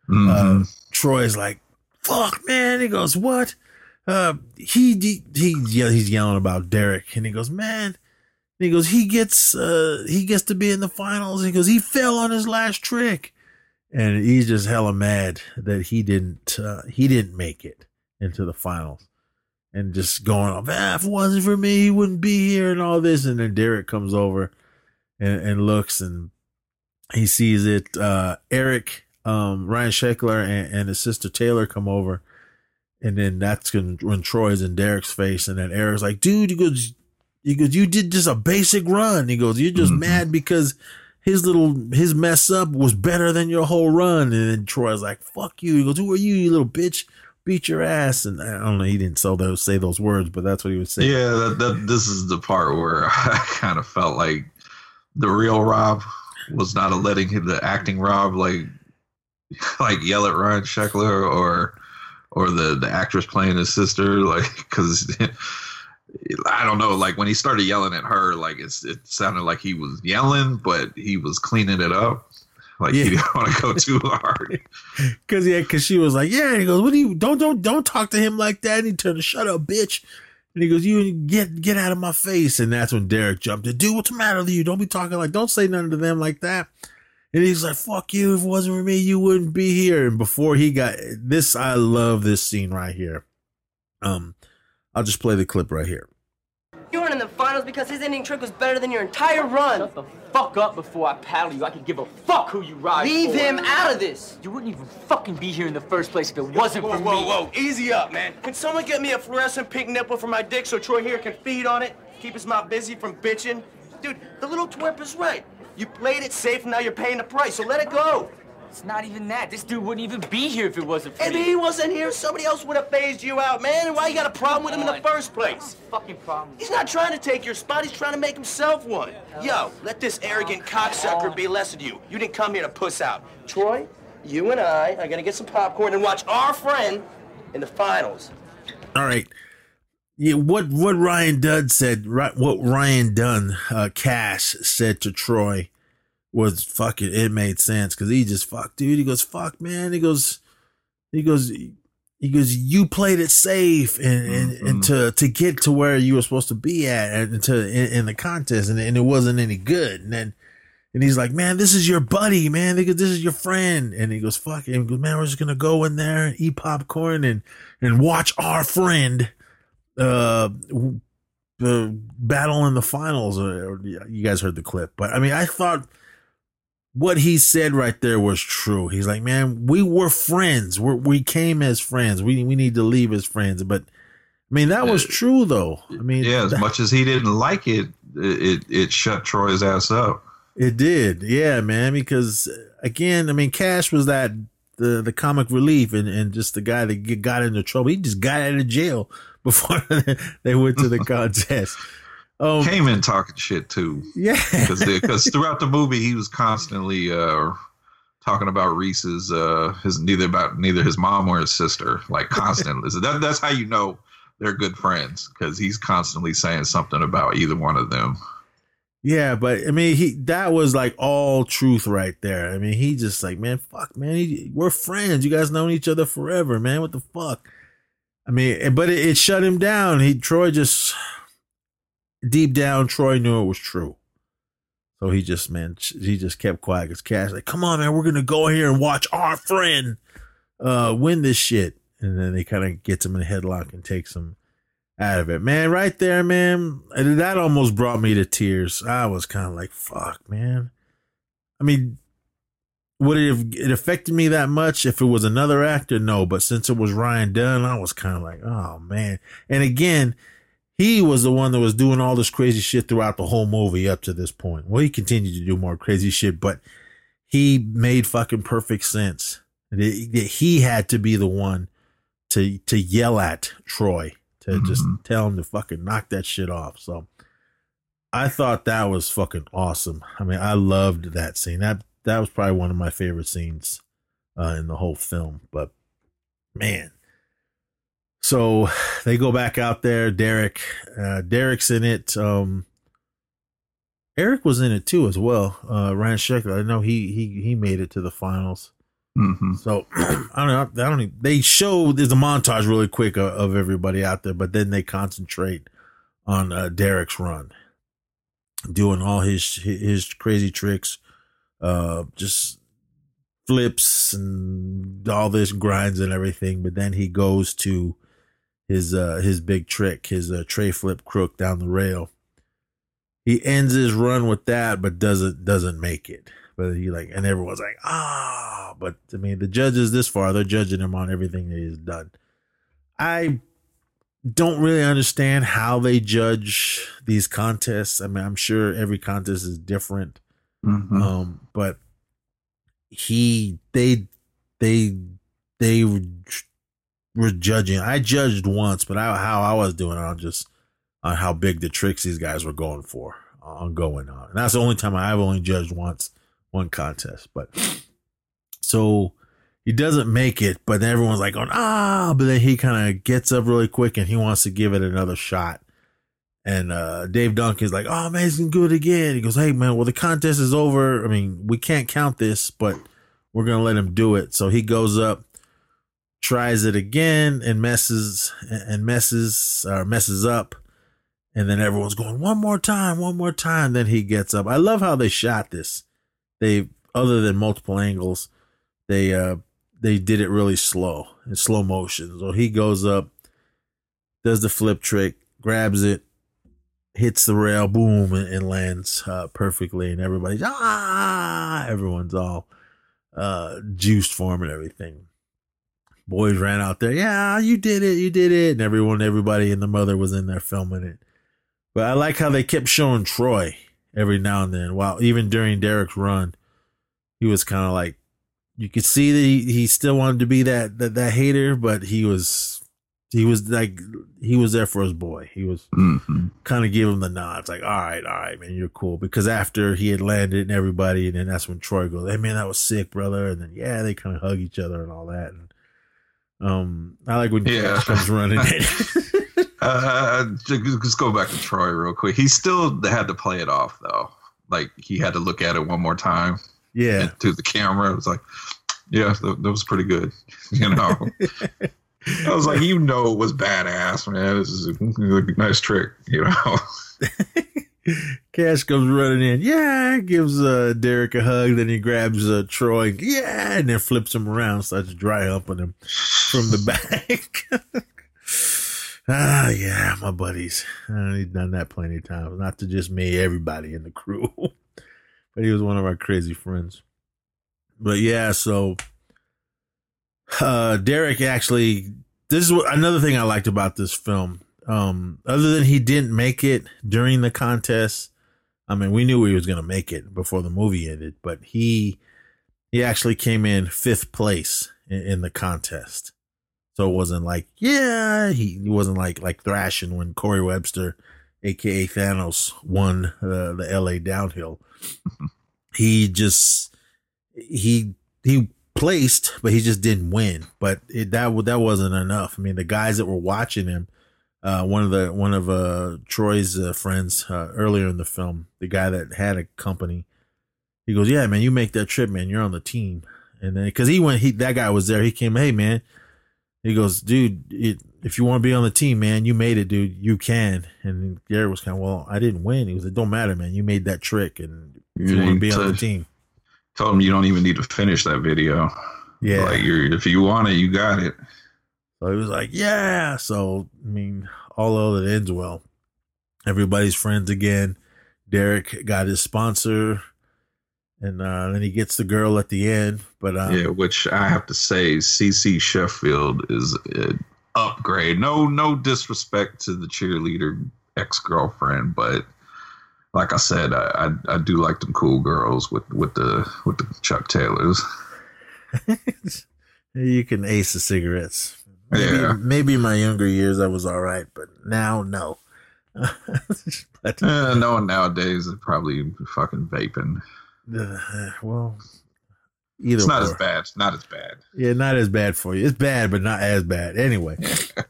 Mm-hmm. Uh, Troy's like, fuck, man. He goes, what? Uh, he, he, he yeah, he's yelling about Derek and he goes, man, he goes, he gets, uh, he gets to be in the finals. He goes, he fell on his last trick. And he's just hella mad that he didn't, uh, he didn't make it into the finals and just going off, ah, if it wasn't for me, he wouldn't be here and all this. And then Derek comes over and, and looks and he sees it. Uh, Eric um, Ryan Sheckler and, and his sister Taylor come over, and then that's when, Troy's in Derek's face, and then Eric's like, "Dude," you goes, "He goes, you did just a basic run." He goes, "You're just mm-hmm. mad because." His little his mess up was better than your whole run, and then Troy's like, "Fuck you." He goes, "Who are you, you little bitch?" beat your ass. And I don't know, he didn't say those say those words, but that's what he was saying. Yeah, that, that this is the part where I kind of felt like the real Rob was not letting him the acting Rob like like yell at Ryan Sheckler or or the the actress playing his sister, like because I don't know, like when he started yelling at her, like it's it sounded like he was yelling, but he was cleaning it up. Like yeah. he didn't want to go too hard. Cause yeah, cause she was like, yeah. he goes, what do you don't don't don't talk to him like that. And he turned to shut up, bitch. And he goes, you get get out of my face. And that's when Derek jumped in. Dude, what's the matter with you? Don't be talking like, don't say nothing to them like that. And he's like, fuck you. If it wasn't for me, you wouldn't be here. And before he got this, I love this scene right here. Um, I'll just play the clip right here. You weren't in the finals because his ending trick was better than your entire run. Shut the fuck up before I paddle you. I could give a fuck who you ride Leave for. him out of this. You wouldn't even fucking be here in the first place if it wasn't whoa, for whoa, me. Whoa, whoa, easy up, man. Can someone get me a fluorescent pink nipple for my dick so Troy here can feed on it? Keep his mouth busy from bitching? Dude, the little twerp is right. You played it safe, and now you're paying the price, so let it go. It's not even that. This dude wouldn't even be here if it wasn't for If me. he wasn't here, somebody else would have phased you out, man. And why you got a problem with him in the first place? Fucking problem. He's not trying to take your spot. He's trying to make himself one. Yo, let this arrogant cocksucker be less of you. You didn't come here to puss out. Troy, you and I are gonna get some popcorn and watch our friend in the finals. All right yeah, what what Ryan Dunn said, what Ryan Dunn, uh, Cash said to Troy was fucking. It made sense because he just fuck, dude. He goes, fuck, man. He goes, he goes. he goes, you played it safe and, and, Mm-hmm. and to, to get to where you were supposed to be at and to, in, in the contest and, and it wasn't any good. And then, and he's like, man, this is your buddy, man. Go, this is your friend. And he goes, fuck he goes, man, we're just going to go in there and eat popcorn and, and watch our friend, uh, the battle in the finals. Or, or you guys heard the clip, but I mean, I thought what he said right there was true. He's like, man, we were friends. we we came as friends. We we need to leave as friends. But I mean, that was uh, true though. I mean, Yeah, as that- much as he didn't like it, it it shut Troy's ass up. It did, yeah, man. Because uh, again, I mean, Cash was that the the comic relief and and just the guy that got into trouble. He just got out of jail before they went to the contest. Um, Came in talking shit too. Yeah, because throughout the movie he was constantly uh talking about Reese's uh his neither about neither his mom or his sister like constantly. so that that's how you know they're good friends because he's constantly saying something about either one of them. Yeah, but I mean, he that was like all truth right there. I mean, he just like, man, fuck, man, he, we're friends. You guys known each other forever, man. What the fuck? I mean, but it, it shut him down. He Troy just deep down, Troy knew it was true. So he just, man, he just kept quiet. Cause Cash like, come on, man, we're gonna go here and watch our friend uh win this shit. And then he kind of gets him in a headlock and takes him out of it. Man, right there, man. That almost brought me to tears. I was kind of like, fuck, man. I mean, would it have it affected me that much if it was another actor? No, but since it was Ryan Dunn, I was kind of like, oh man. And again, he was the one that was doing all this crazy shit throughout the whole movie up to this point. Well, he continued to do more crazy shit, but he made fucking perfect sense. He had to be the one to to yell at Troy to just tell him to fucking knock that shit off. So I thought that was fucking awesome. I mean, I loved that scene. That that was probably one of my favorite scenes uh, in the whole film. But man, so they go back out there. Derek, uh, Derek's in it. Um, Eric was in it too as well. Uh, Ryan Sheckler. I know he he he made it to the finals. Mm-hmm. So I don't know. I don't. Even, they show there's a montage really quick of, of everybody out there, but then they concentrate on uh, Derek's run, doing all his his crazy tricks, uh, just flips and all this grinds and everything. But then he goes to his uh his big trick, his uh, tray flip crook down the rail. He ends his run with that, but doesn't doesn't make it. But he like, and everyone's like, ah. But I mean, the judges this far, they're judging him on everything that he's done. I don't really understand how they judge these contests. I mean, I'm sure every contest is different. Mm-hmm. Um, but he, they, they, they were judging. I judged once, but I, how I was doing it on just on how big the tricks these guys were going for, on going on. And that's the only time I've only judged once, one contest. But so he doesn't make it, but then everyone's like, going, ah, but then he kind of gets up really quick and he wants to give it another shot. And uh, Dave Duncan's like, oh man, he's gonna do it again. He goes, hey man, well the contest is over. I mean, we can't count this, but we're gonna let him do it. So he goes up, tries it again, and messes and messes or messes up. And then everyone's going, one more time, one more time. Then he gets up. I love how they shot this. They, other than multiple angles, they uh they did it really slow in slow motion. So he goes up, does the flip trick, grabs it, hits the rail, boom, and, and lands uh, perfectly, and everybody's ah, everyone's all uh juiced for him and everything. Boys ran out there, yeah, you did it, you did it, and everyone, everybody, and the mother was in there filming it. But I like how they kept showing Troy every now and then. While even during Derek's run, he was kind of like you could see that he, he still wanted to be that, that that hater, but he was he was like he was there for his boy. He was Mm-hmm. kind of give him the nods, like, all right, all right, man, you're cool. Because after he had landed and everybody, and then that's when Troy goes, Hey man, that was sick, brother. And then yeah, they kind of hug each other and all that. And um I like when Yeah. Cash comes running in. Uh, just go back to Troy real quick. He still had to play it off though. Like he had to look at it one more time yeah. to the camera. It was like, yeah, that, that was pretty good. You know, I was like, you know, it was badass, man. This is a nice trick, you know. Cash comes running in. Yeah, gives uh, Derek a hug. Then he grabs uh, Troy. Yeah, and then flips him around, starts dry humping him from the back. ah, yeah, my buddies. Uh, he's done that plenty of times. Not to just me, everybody in the crew. but he was one of our crazy friends. But yeah, so uh, Derek actually. This is what, another thing I liked about this film um, other than he didn't make it during the contest, I mean, we knew he was going to make it before the movie ended, but he he actually came in fifth place in, in the contest. So it wasn't like, yeah, he, he wasn't like like thrashing when Corey Webster, aka Thanos, won uh, the LA downhill. he just he he placed, but he just didn't win. But it, that that wasn't enough. I mean, the guys that were watching him uh, one of the one of uh, Troy's uh, friends uh, earlier in the film, the guy that had a company, he goes, "Yeah, man, you make that trip, man. You're on the team." And then because he went, he that guy was there. He came, "Hey, man," he goes, "Dude, it, if you want to be on the team, man, you made it, dude. You can." And Gary was kind of, "Well, I didn't win." He was, like, don't matter, man. You made that trick, and you, you want to be on the team." Told him you don't even need to finish that video. Yeah, like you're if you want it, you got it. So he was like, yeah. So, I mean, although it ends well, everybody's friends again. Derek got his sponsor, and uh, then he gets the girl at the end. But um, yeah, which I have to say, CC Sheffield is an upgrade. No, no disrespect to the cheerleader ex girlfriend, but like I said, I, I, I do like them cool girls with with the with the Chuck Taylors. you can ace the cigarettes. Maybe, yeah. maybe in my younger years I was all right, but now no. but, uh, no one nowadays is probably fucking vaping. Uh, well, either it's not or. as bad. It's not as bad. Yeah, not as bad for you. It's bad, but not as bad. Anyway,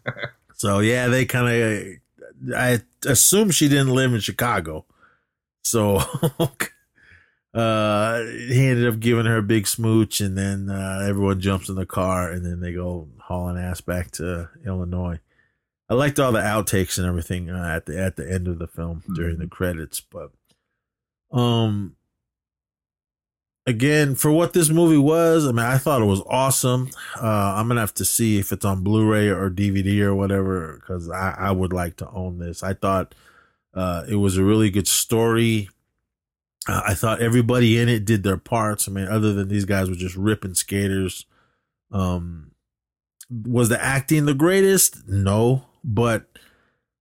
so yeah, they kind of. I assume she didn't live in Chicago, so uh, he ended up giving her a big smooch, and then uh, everyone jumps in the car, and then they go hauling ass back to Illinois. I liked all the outtakes and everything uh, at the at the end of the film mm-hmm. during the credits, but um, again, for what this movie was, I mean, I thought it was awesome. Uh, I'm gonna have to see if it's on Blu-ray or DVD or whatever, because I, I would like to own this. I thought uh, it was a really good story. Uh, I thought everybody in it did their parts. I mean, other than these guys were just ripping skaters. Um, was the acting the greatest? No, but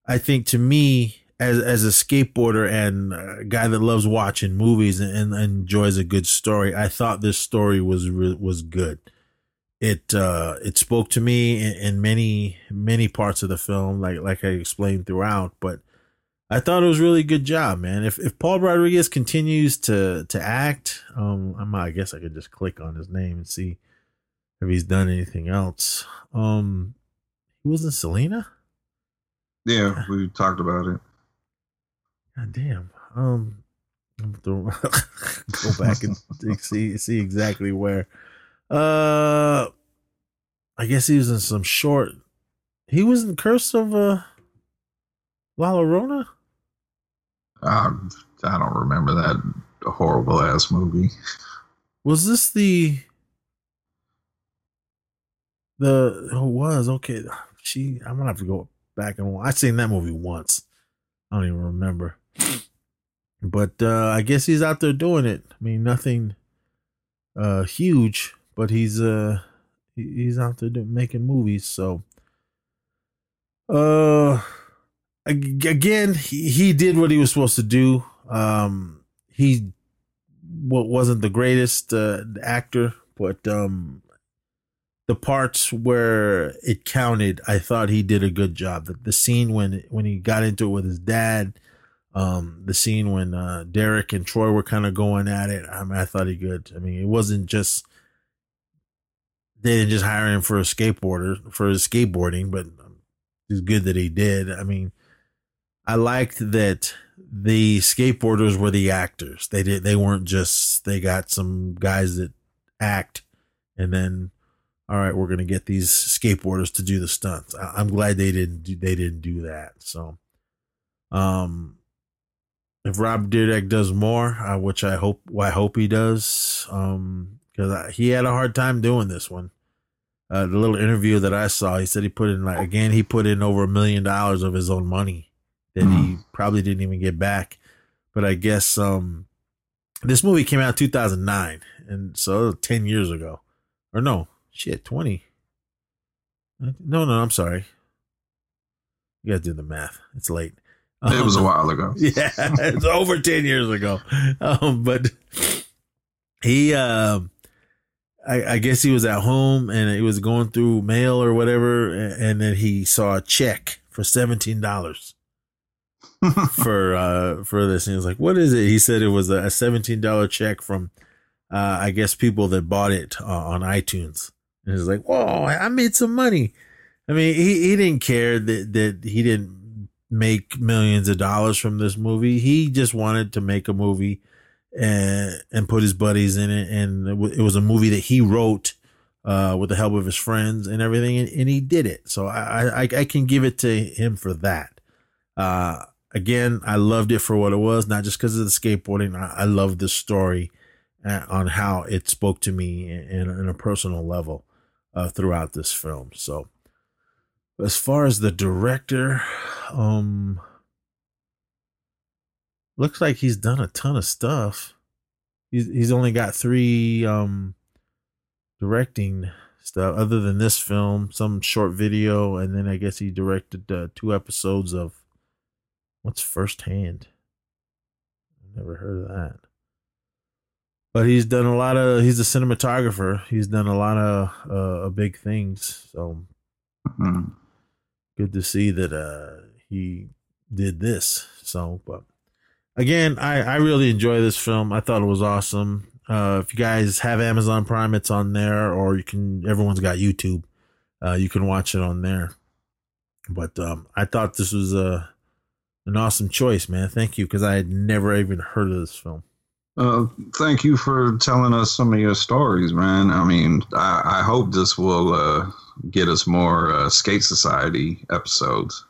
I think to me, as as a skateboarder and a guy that loves watching movies and, and enjoys a good story, I thought this story was was good. It uh, it spoke to me in, in many many parts of the film, like like I explained throughout, but I thought it was really good job, man. If if Paul Rodriguez continues to to act, um, I might, I guess I could just click on his name and see if he's done anything else. Um, he was in Selena. Yeah, we talked about it. God damn. Um, go back and see see exactly where. Uh, I guess he was in some short. He was in Curse of uh, La Llorona. Um, I don't remember that horrible ass movie. Was this the the who was okay? She, I'm gonna have to go back and I've seen that movie once. I don't even remember. But uh I guess he's out there doing it. I mean, nothing uh huge, but he's uh he's out there making movies. So, uh again, he, he did what he was supposed to do. Um, he what wasn't the greatest uh, actor, but um, the parts where it counted, I thought he did a good job. The, the scene when when he got into it with his dad, um, the scene when uh, Derek and Troy were kind of going at it. I mean, I thought he good. I mean, it wasn't just they didn't just hire him for a skateboarder for his skateboarding, but it's good that he did. I mean, I liked that the skateboarders were the actors. They did they weren't just they got some guys that act and then all right, we're gonna get these skateboarders to do the stunts. I, I'm glad they didn't do, they didn't do that. So, um, if Rob Dyrdek does more, uh, which I hope I hope he does, um, because he had a hard time doing this one. Uh, the little interview that I saw, he said he put in like again he put in over a million dollars of his own money that he probably didn't even get back. But I guess um, this movie came out 2009, and so 10 years ago, or no, shit, 20. No, no, I'm sorry. You gotta do the math. It's late. It was a Um, while ago. yeah, it's over 10 years ago. Um, but he, um, I, I guess he was at home and he was going through mail or whatever, and, and then he saw a check for seventeen dollars for uh for this, and he was like, "What is it?" He said it was a seventeen dollar check from, uh, I guess people that bought it uh, on iTunes, and he's like, "Whoa, I made some money." I mean, he he didn't care that that he didn't make millions of dollars from this movie. He just wanted to make a movie and and put his buddies in it, and it wa- it was a movie that he wrote uh, with the help of his friends and everything, and, and he did it. So I, I I can give it to him for that. Uh, again, I loved it for what it was, not just because of the skateboarding. I, I love the story uh, on how it spoke to me in, in a personal level uh, throughout this film. So as far as the director, um, looks like he's done a ton of stuff. He's he's only got three um directing stuff other than this film, some short video, and then I guess he directed uh, two episodes of what's First Hand. Never heard of that. But he's done a lot of. He's a cinematographer. He's done a lot of uh, big things. So Mhm. good to see that uh he did this so but again i i really enjoy this film i thought it was awesome uh if you guys have amazon prime it's on there or you can everyone's got youtube uh you can watch it on there but um i thought this was a an awesome choice man thank you because i had never even heard of this film Uh, thank you for telling us some of your stories, man. I mean, I, I hope this will uh, get us more uh, Skate Society episodes.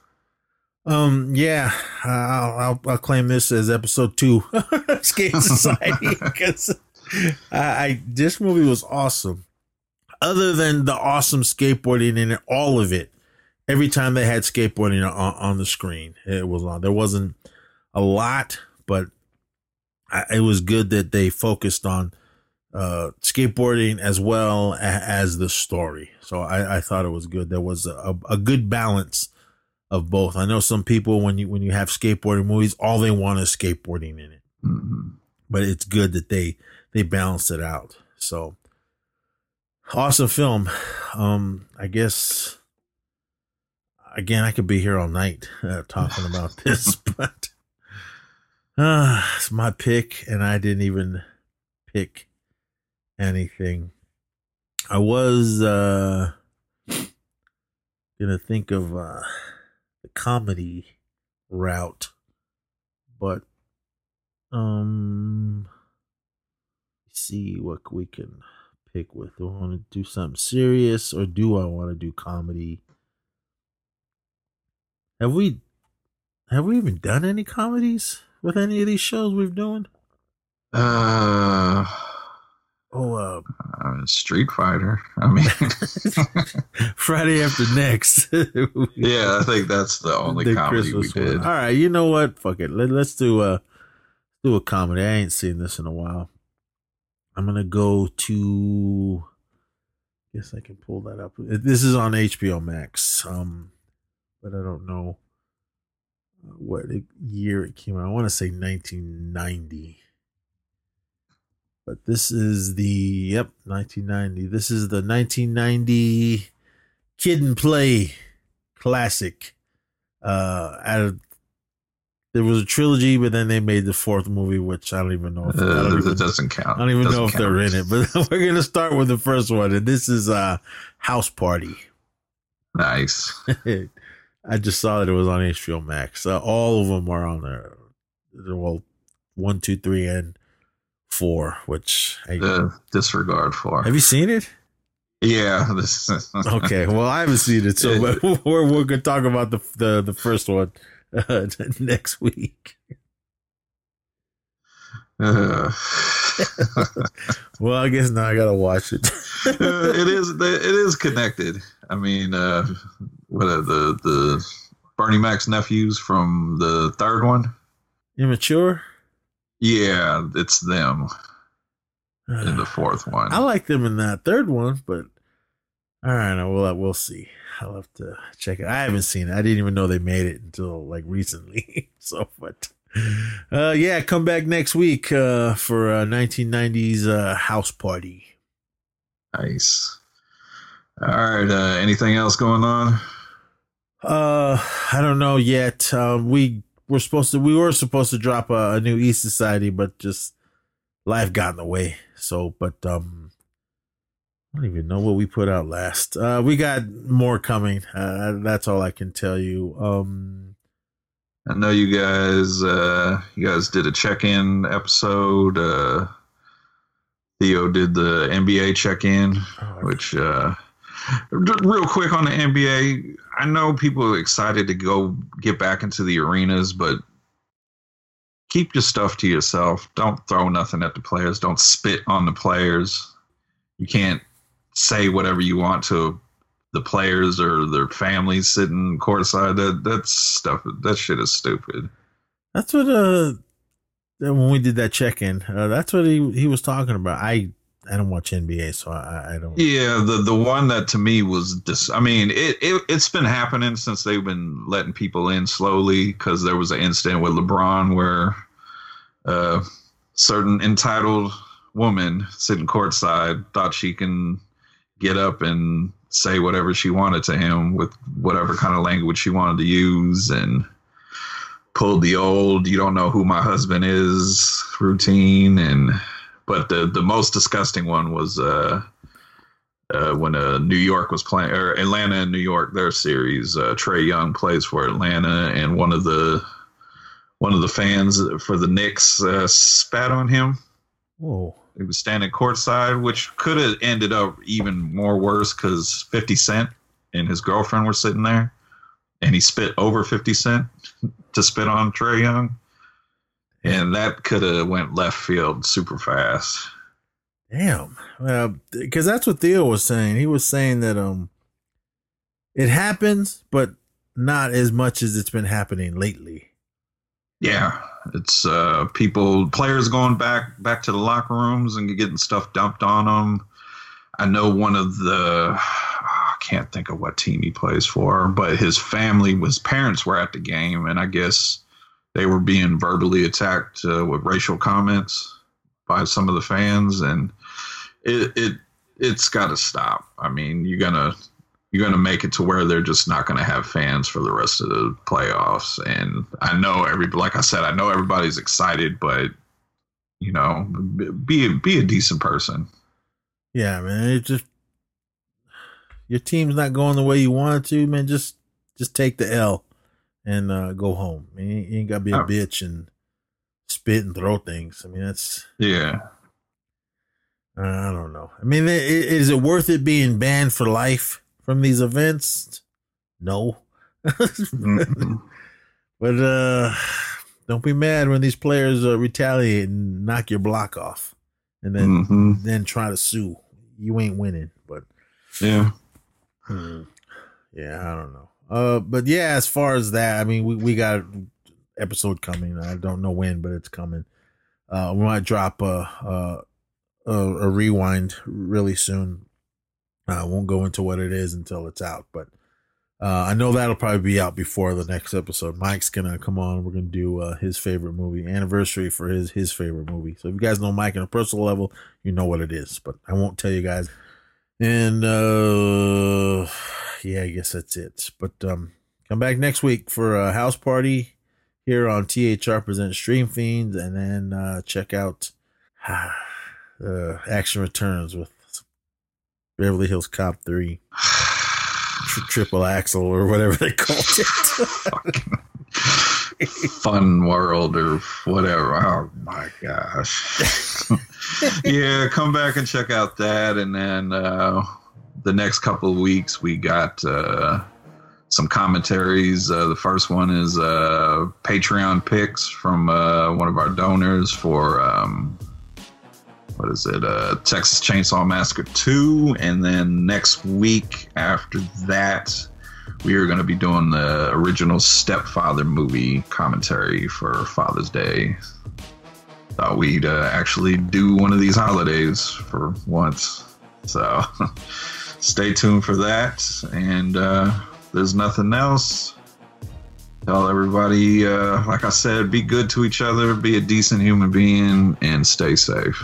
Um, yeah, I'll, I'll, I'll claim this as episode two, Skate Society, because I, I this movie was awesome. Other than the awesome skateboarding in it, all of it, every time they had skateboarding on, on the screen, it was on. There wasn't a lot, but I, it was good that they focused on uh skateboarding as well a- as the story. So I, I thought it was good. There was a, a good balance of both. I know some people when you when you have skateboarding movies, all they want is skateboarding in it. Mhm. But it's good that they they balance it out. So awesome film. Um, I guess again I could be here all night uh, talking about this, but uh, it's my pick, and I didn't even pick anything. I was uh gonna think of uh the comedy route, but um, see what we can pick with. Do I want to do something serious or do I want to do comedy? Have we have we even done any comedies with any of these shows we've doing? Uh, Oh, uh, uh, Street Fighter. I mean, Friday after next. yeah, I think that's the only The comedy we Christmas one. did. All right, you know what? Fuck it. Let, let's do a do a comedy. I ain't seen this in a while. I'm gonna go to. Guess I can pull that up. This is on HBO Max. Um, but I don't know what year it came out. I want to say 1990. But this is the yep 1990. This is the 1990 Kid and Play classic. Uh, out of there was a trilogy, but then they made the fourth movie, which I don't even know if I Uh, even, doesn't count. I don't even know if they're in it. But we're gonna start with the first one, and this is uh House Party. Nice. I just saw that it was on HBO Max. Uh, all of them are on there. Well, one, two, three, and four. Which I, The disregard for. have you seen it? Yeah. Okay, well I haven't seen it, so we're we're gonna talk about the the the first one uh, next week. Uh, Well, I guess now I gotta watch it. uh, it is it is connected. I mean, uh, what are the the Bernie Mac's nephews from the third one? Immature. Yeah, it's them in the fourth one. I like them in that third one, but all right, well we'll see. I'll have to check it. I haven't seen it. I didn't even know they made it until like recently. so, but uh, yeah, come back next week uh, for a 1990s uh, house party. Nice. All right. Uh, anything else going on? Uh, I don't know yet. Um, we were supposed to. We were supposed to drop a, a new East Society, but just life got in the way. So, but um, I don't even know what we put out last. Uh, we got more coming. Uh, that's all I can tell you. Um, I know you guys. Uh, you guys did a check-in episode. Uh, Theo did the NBA check-in, which uh, real quick on the NBA. I know people are excited to go get back into the arenas, but keep your stuff to yourself. Don't throw nothing at the players. Don't spit on the players. You can't say whatever you want to the players or their families sitting courtside. That that's stuff. That shit is stupid. that's what uh, when we did that check in, uh, that's what he he was talking about. I I don't watch NBA, so I, I don't. Yeah, the the one that to me was dis- I mean, it, it it's been happening since they've been letting people in slowly because there was an incident with LeBron where a certain entitled woman sitting courtside thought she can get up and say whatever she wanted to him with whatever kind of language she wanted to use and pulled the old you don't know who my husband is routine and but the the most disgusting one was uh uh, when uh, New York was playing, or Atlanta and New York, their series, uh, Trae Young plays for Atlanta, and one of the one of the fans for the Knicks uh, spat on him. Whoa! He was standing courtside, which could have ended up even more worse because Fifty Cent and his girlfriend were sitting there, and he spit over Fifty Cent to spit on Trae Young, and that could have went left field super fast. Damn. Well, because that's what Theo was saying. He was saying that um, it happens, but not as much as it's been happening lately. Yeah, it's uh, people, players going back back to the locker rooms and getting stuff dumped on them. I know one of the, I can't think of what team he plays for, but his family, his parents were at the game, and I guess they were being verbally attacked uh, with racial comments by some of the fans, and it it it's got to stop. I mean, you're gonna you're gonna make it to where they're just not gonna have fans for the rest of the playoffs. And I know every like I said, I know everybody's excited, but you know, be be a decent person. Yeah, man. It just your team's not going the way you want it to, man. Just just take the L and uh, go home. Man, you ain't gotta be a Oh. bitch and spit and throw things. I mean, that's Yeah. I don't know. I mean, i- i- is it worth it being banned for life from these events? No. but uh don't be mad when these players uh, retaliate and knock your block off, and then Mhm. then try to sue. You ain't winning, but Yeah. Hmm. Yeah, I don't know. Uh, but yeah, as far as that, I mean, we, we got episode coming. I don't know when, but it's coming. Uh, we might drop a a, a, rewind really soon. I won't go into what it is until it's out, but uh, I know that'll probably be out before the next episode. Mike's gonna come on. We're gonna do uh, his favorite movie anniversary for his his favorite movie. So if you guys know Mike on a personal level, you know what it is. But I won't tell you guys. And uh yeah, I guess that's it. But um come back next week for a house party here on THR Presents Stream Fiends and then uh check out uh Action Returns with Beverly Hills Cop 3. Tri- triple axle or whatever they call it. Fun world or whatever. Oh my gosh. yeah, come back and check out that, and then uh, the next couple of weeks, we got uh, some commentaries. Uh, the first one is uh, Patreon picks from uh, one of our donors for um, what is it? Uh, Texas Chainsaw Massacre 2. And then next week after that, we are going to be doing the original Stepfather movie commentary for Father's Day. Thought we'd uh, actually do one of these holidays for once. So stay tuned for that. And uh, there's nothing else. Tell everybody, uh, like I said, be good to each other, be a decent human being, and stay safe.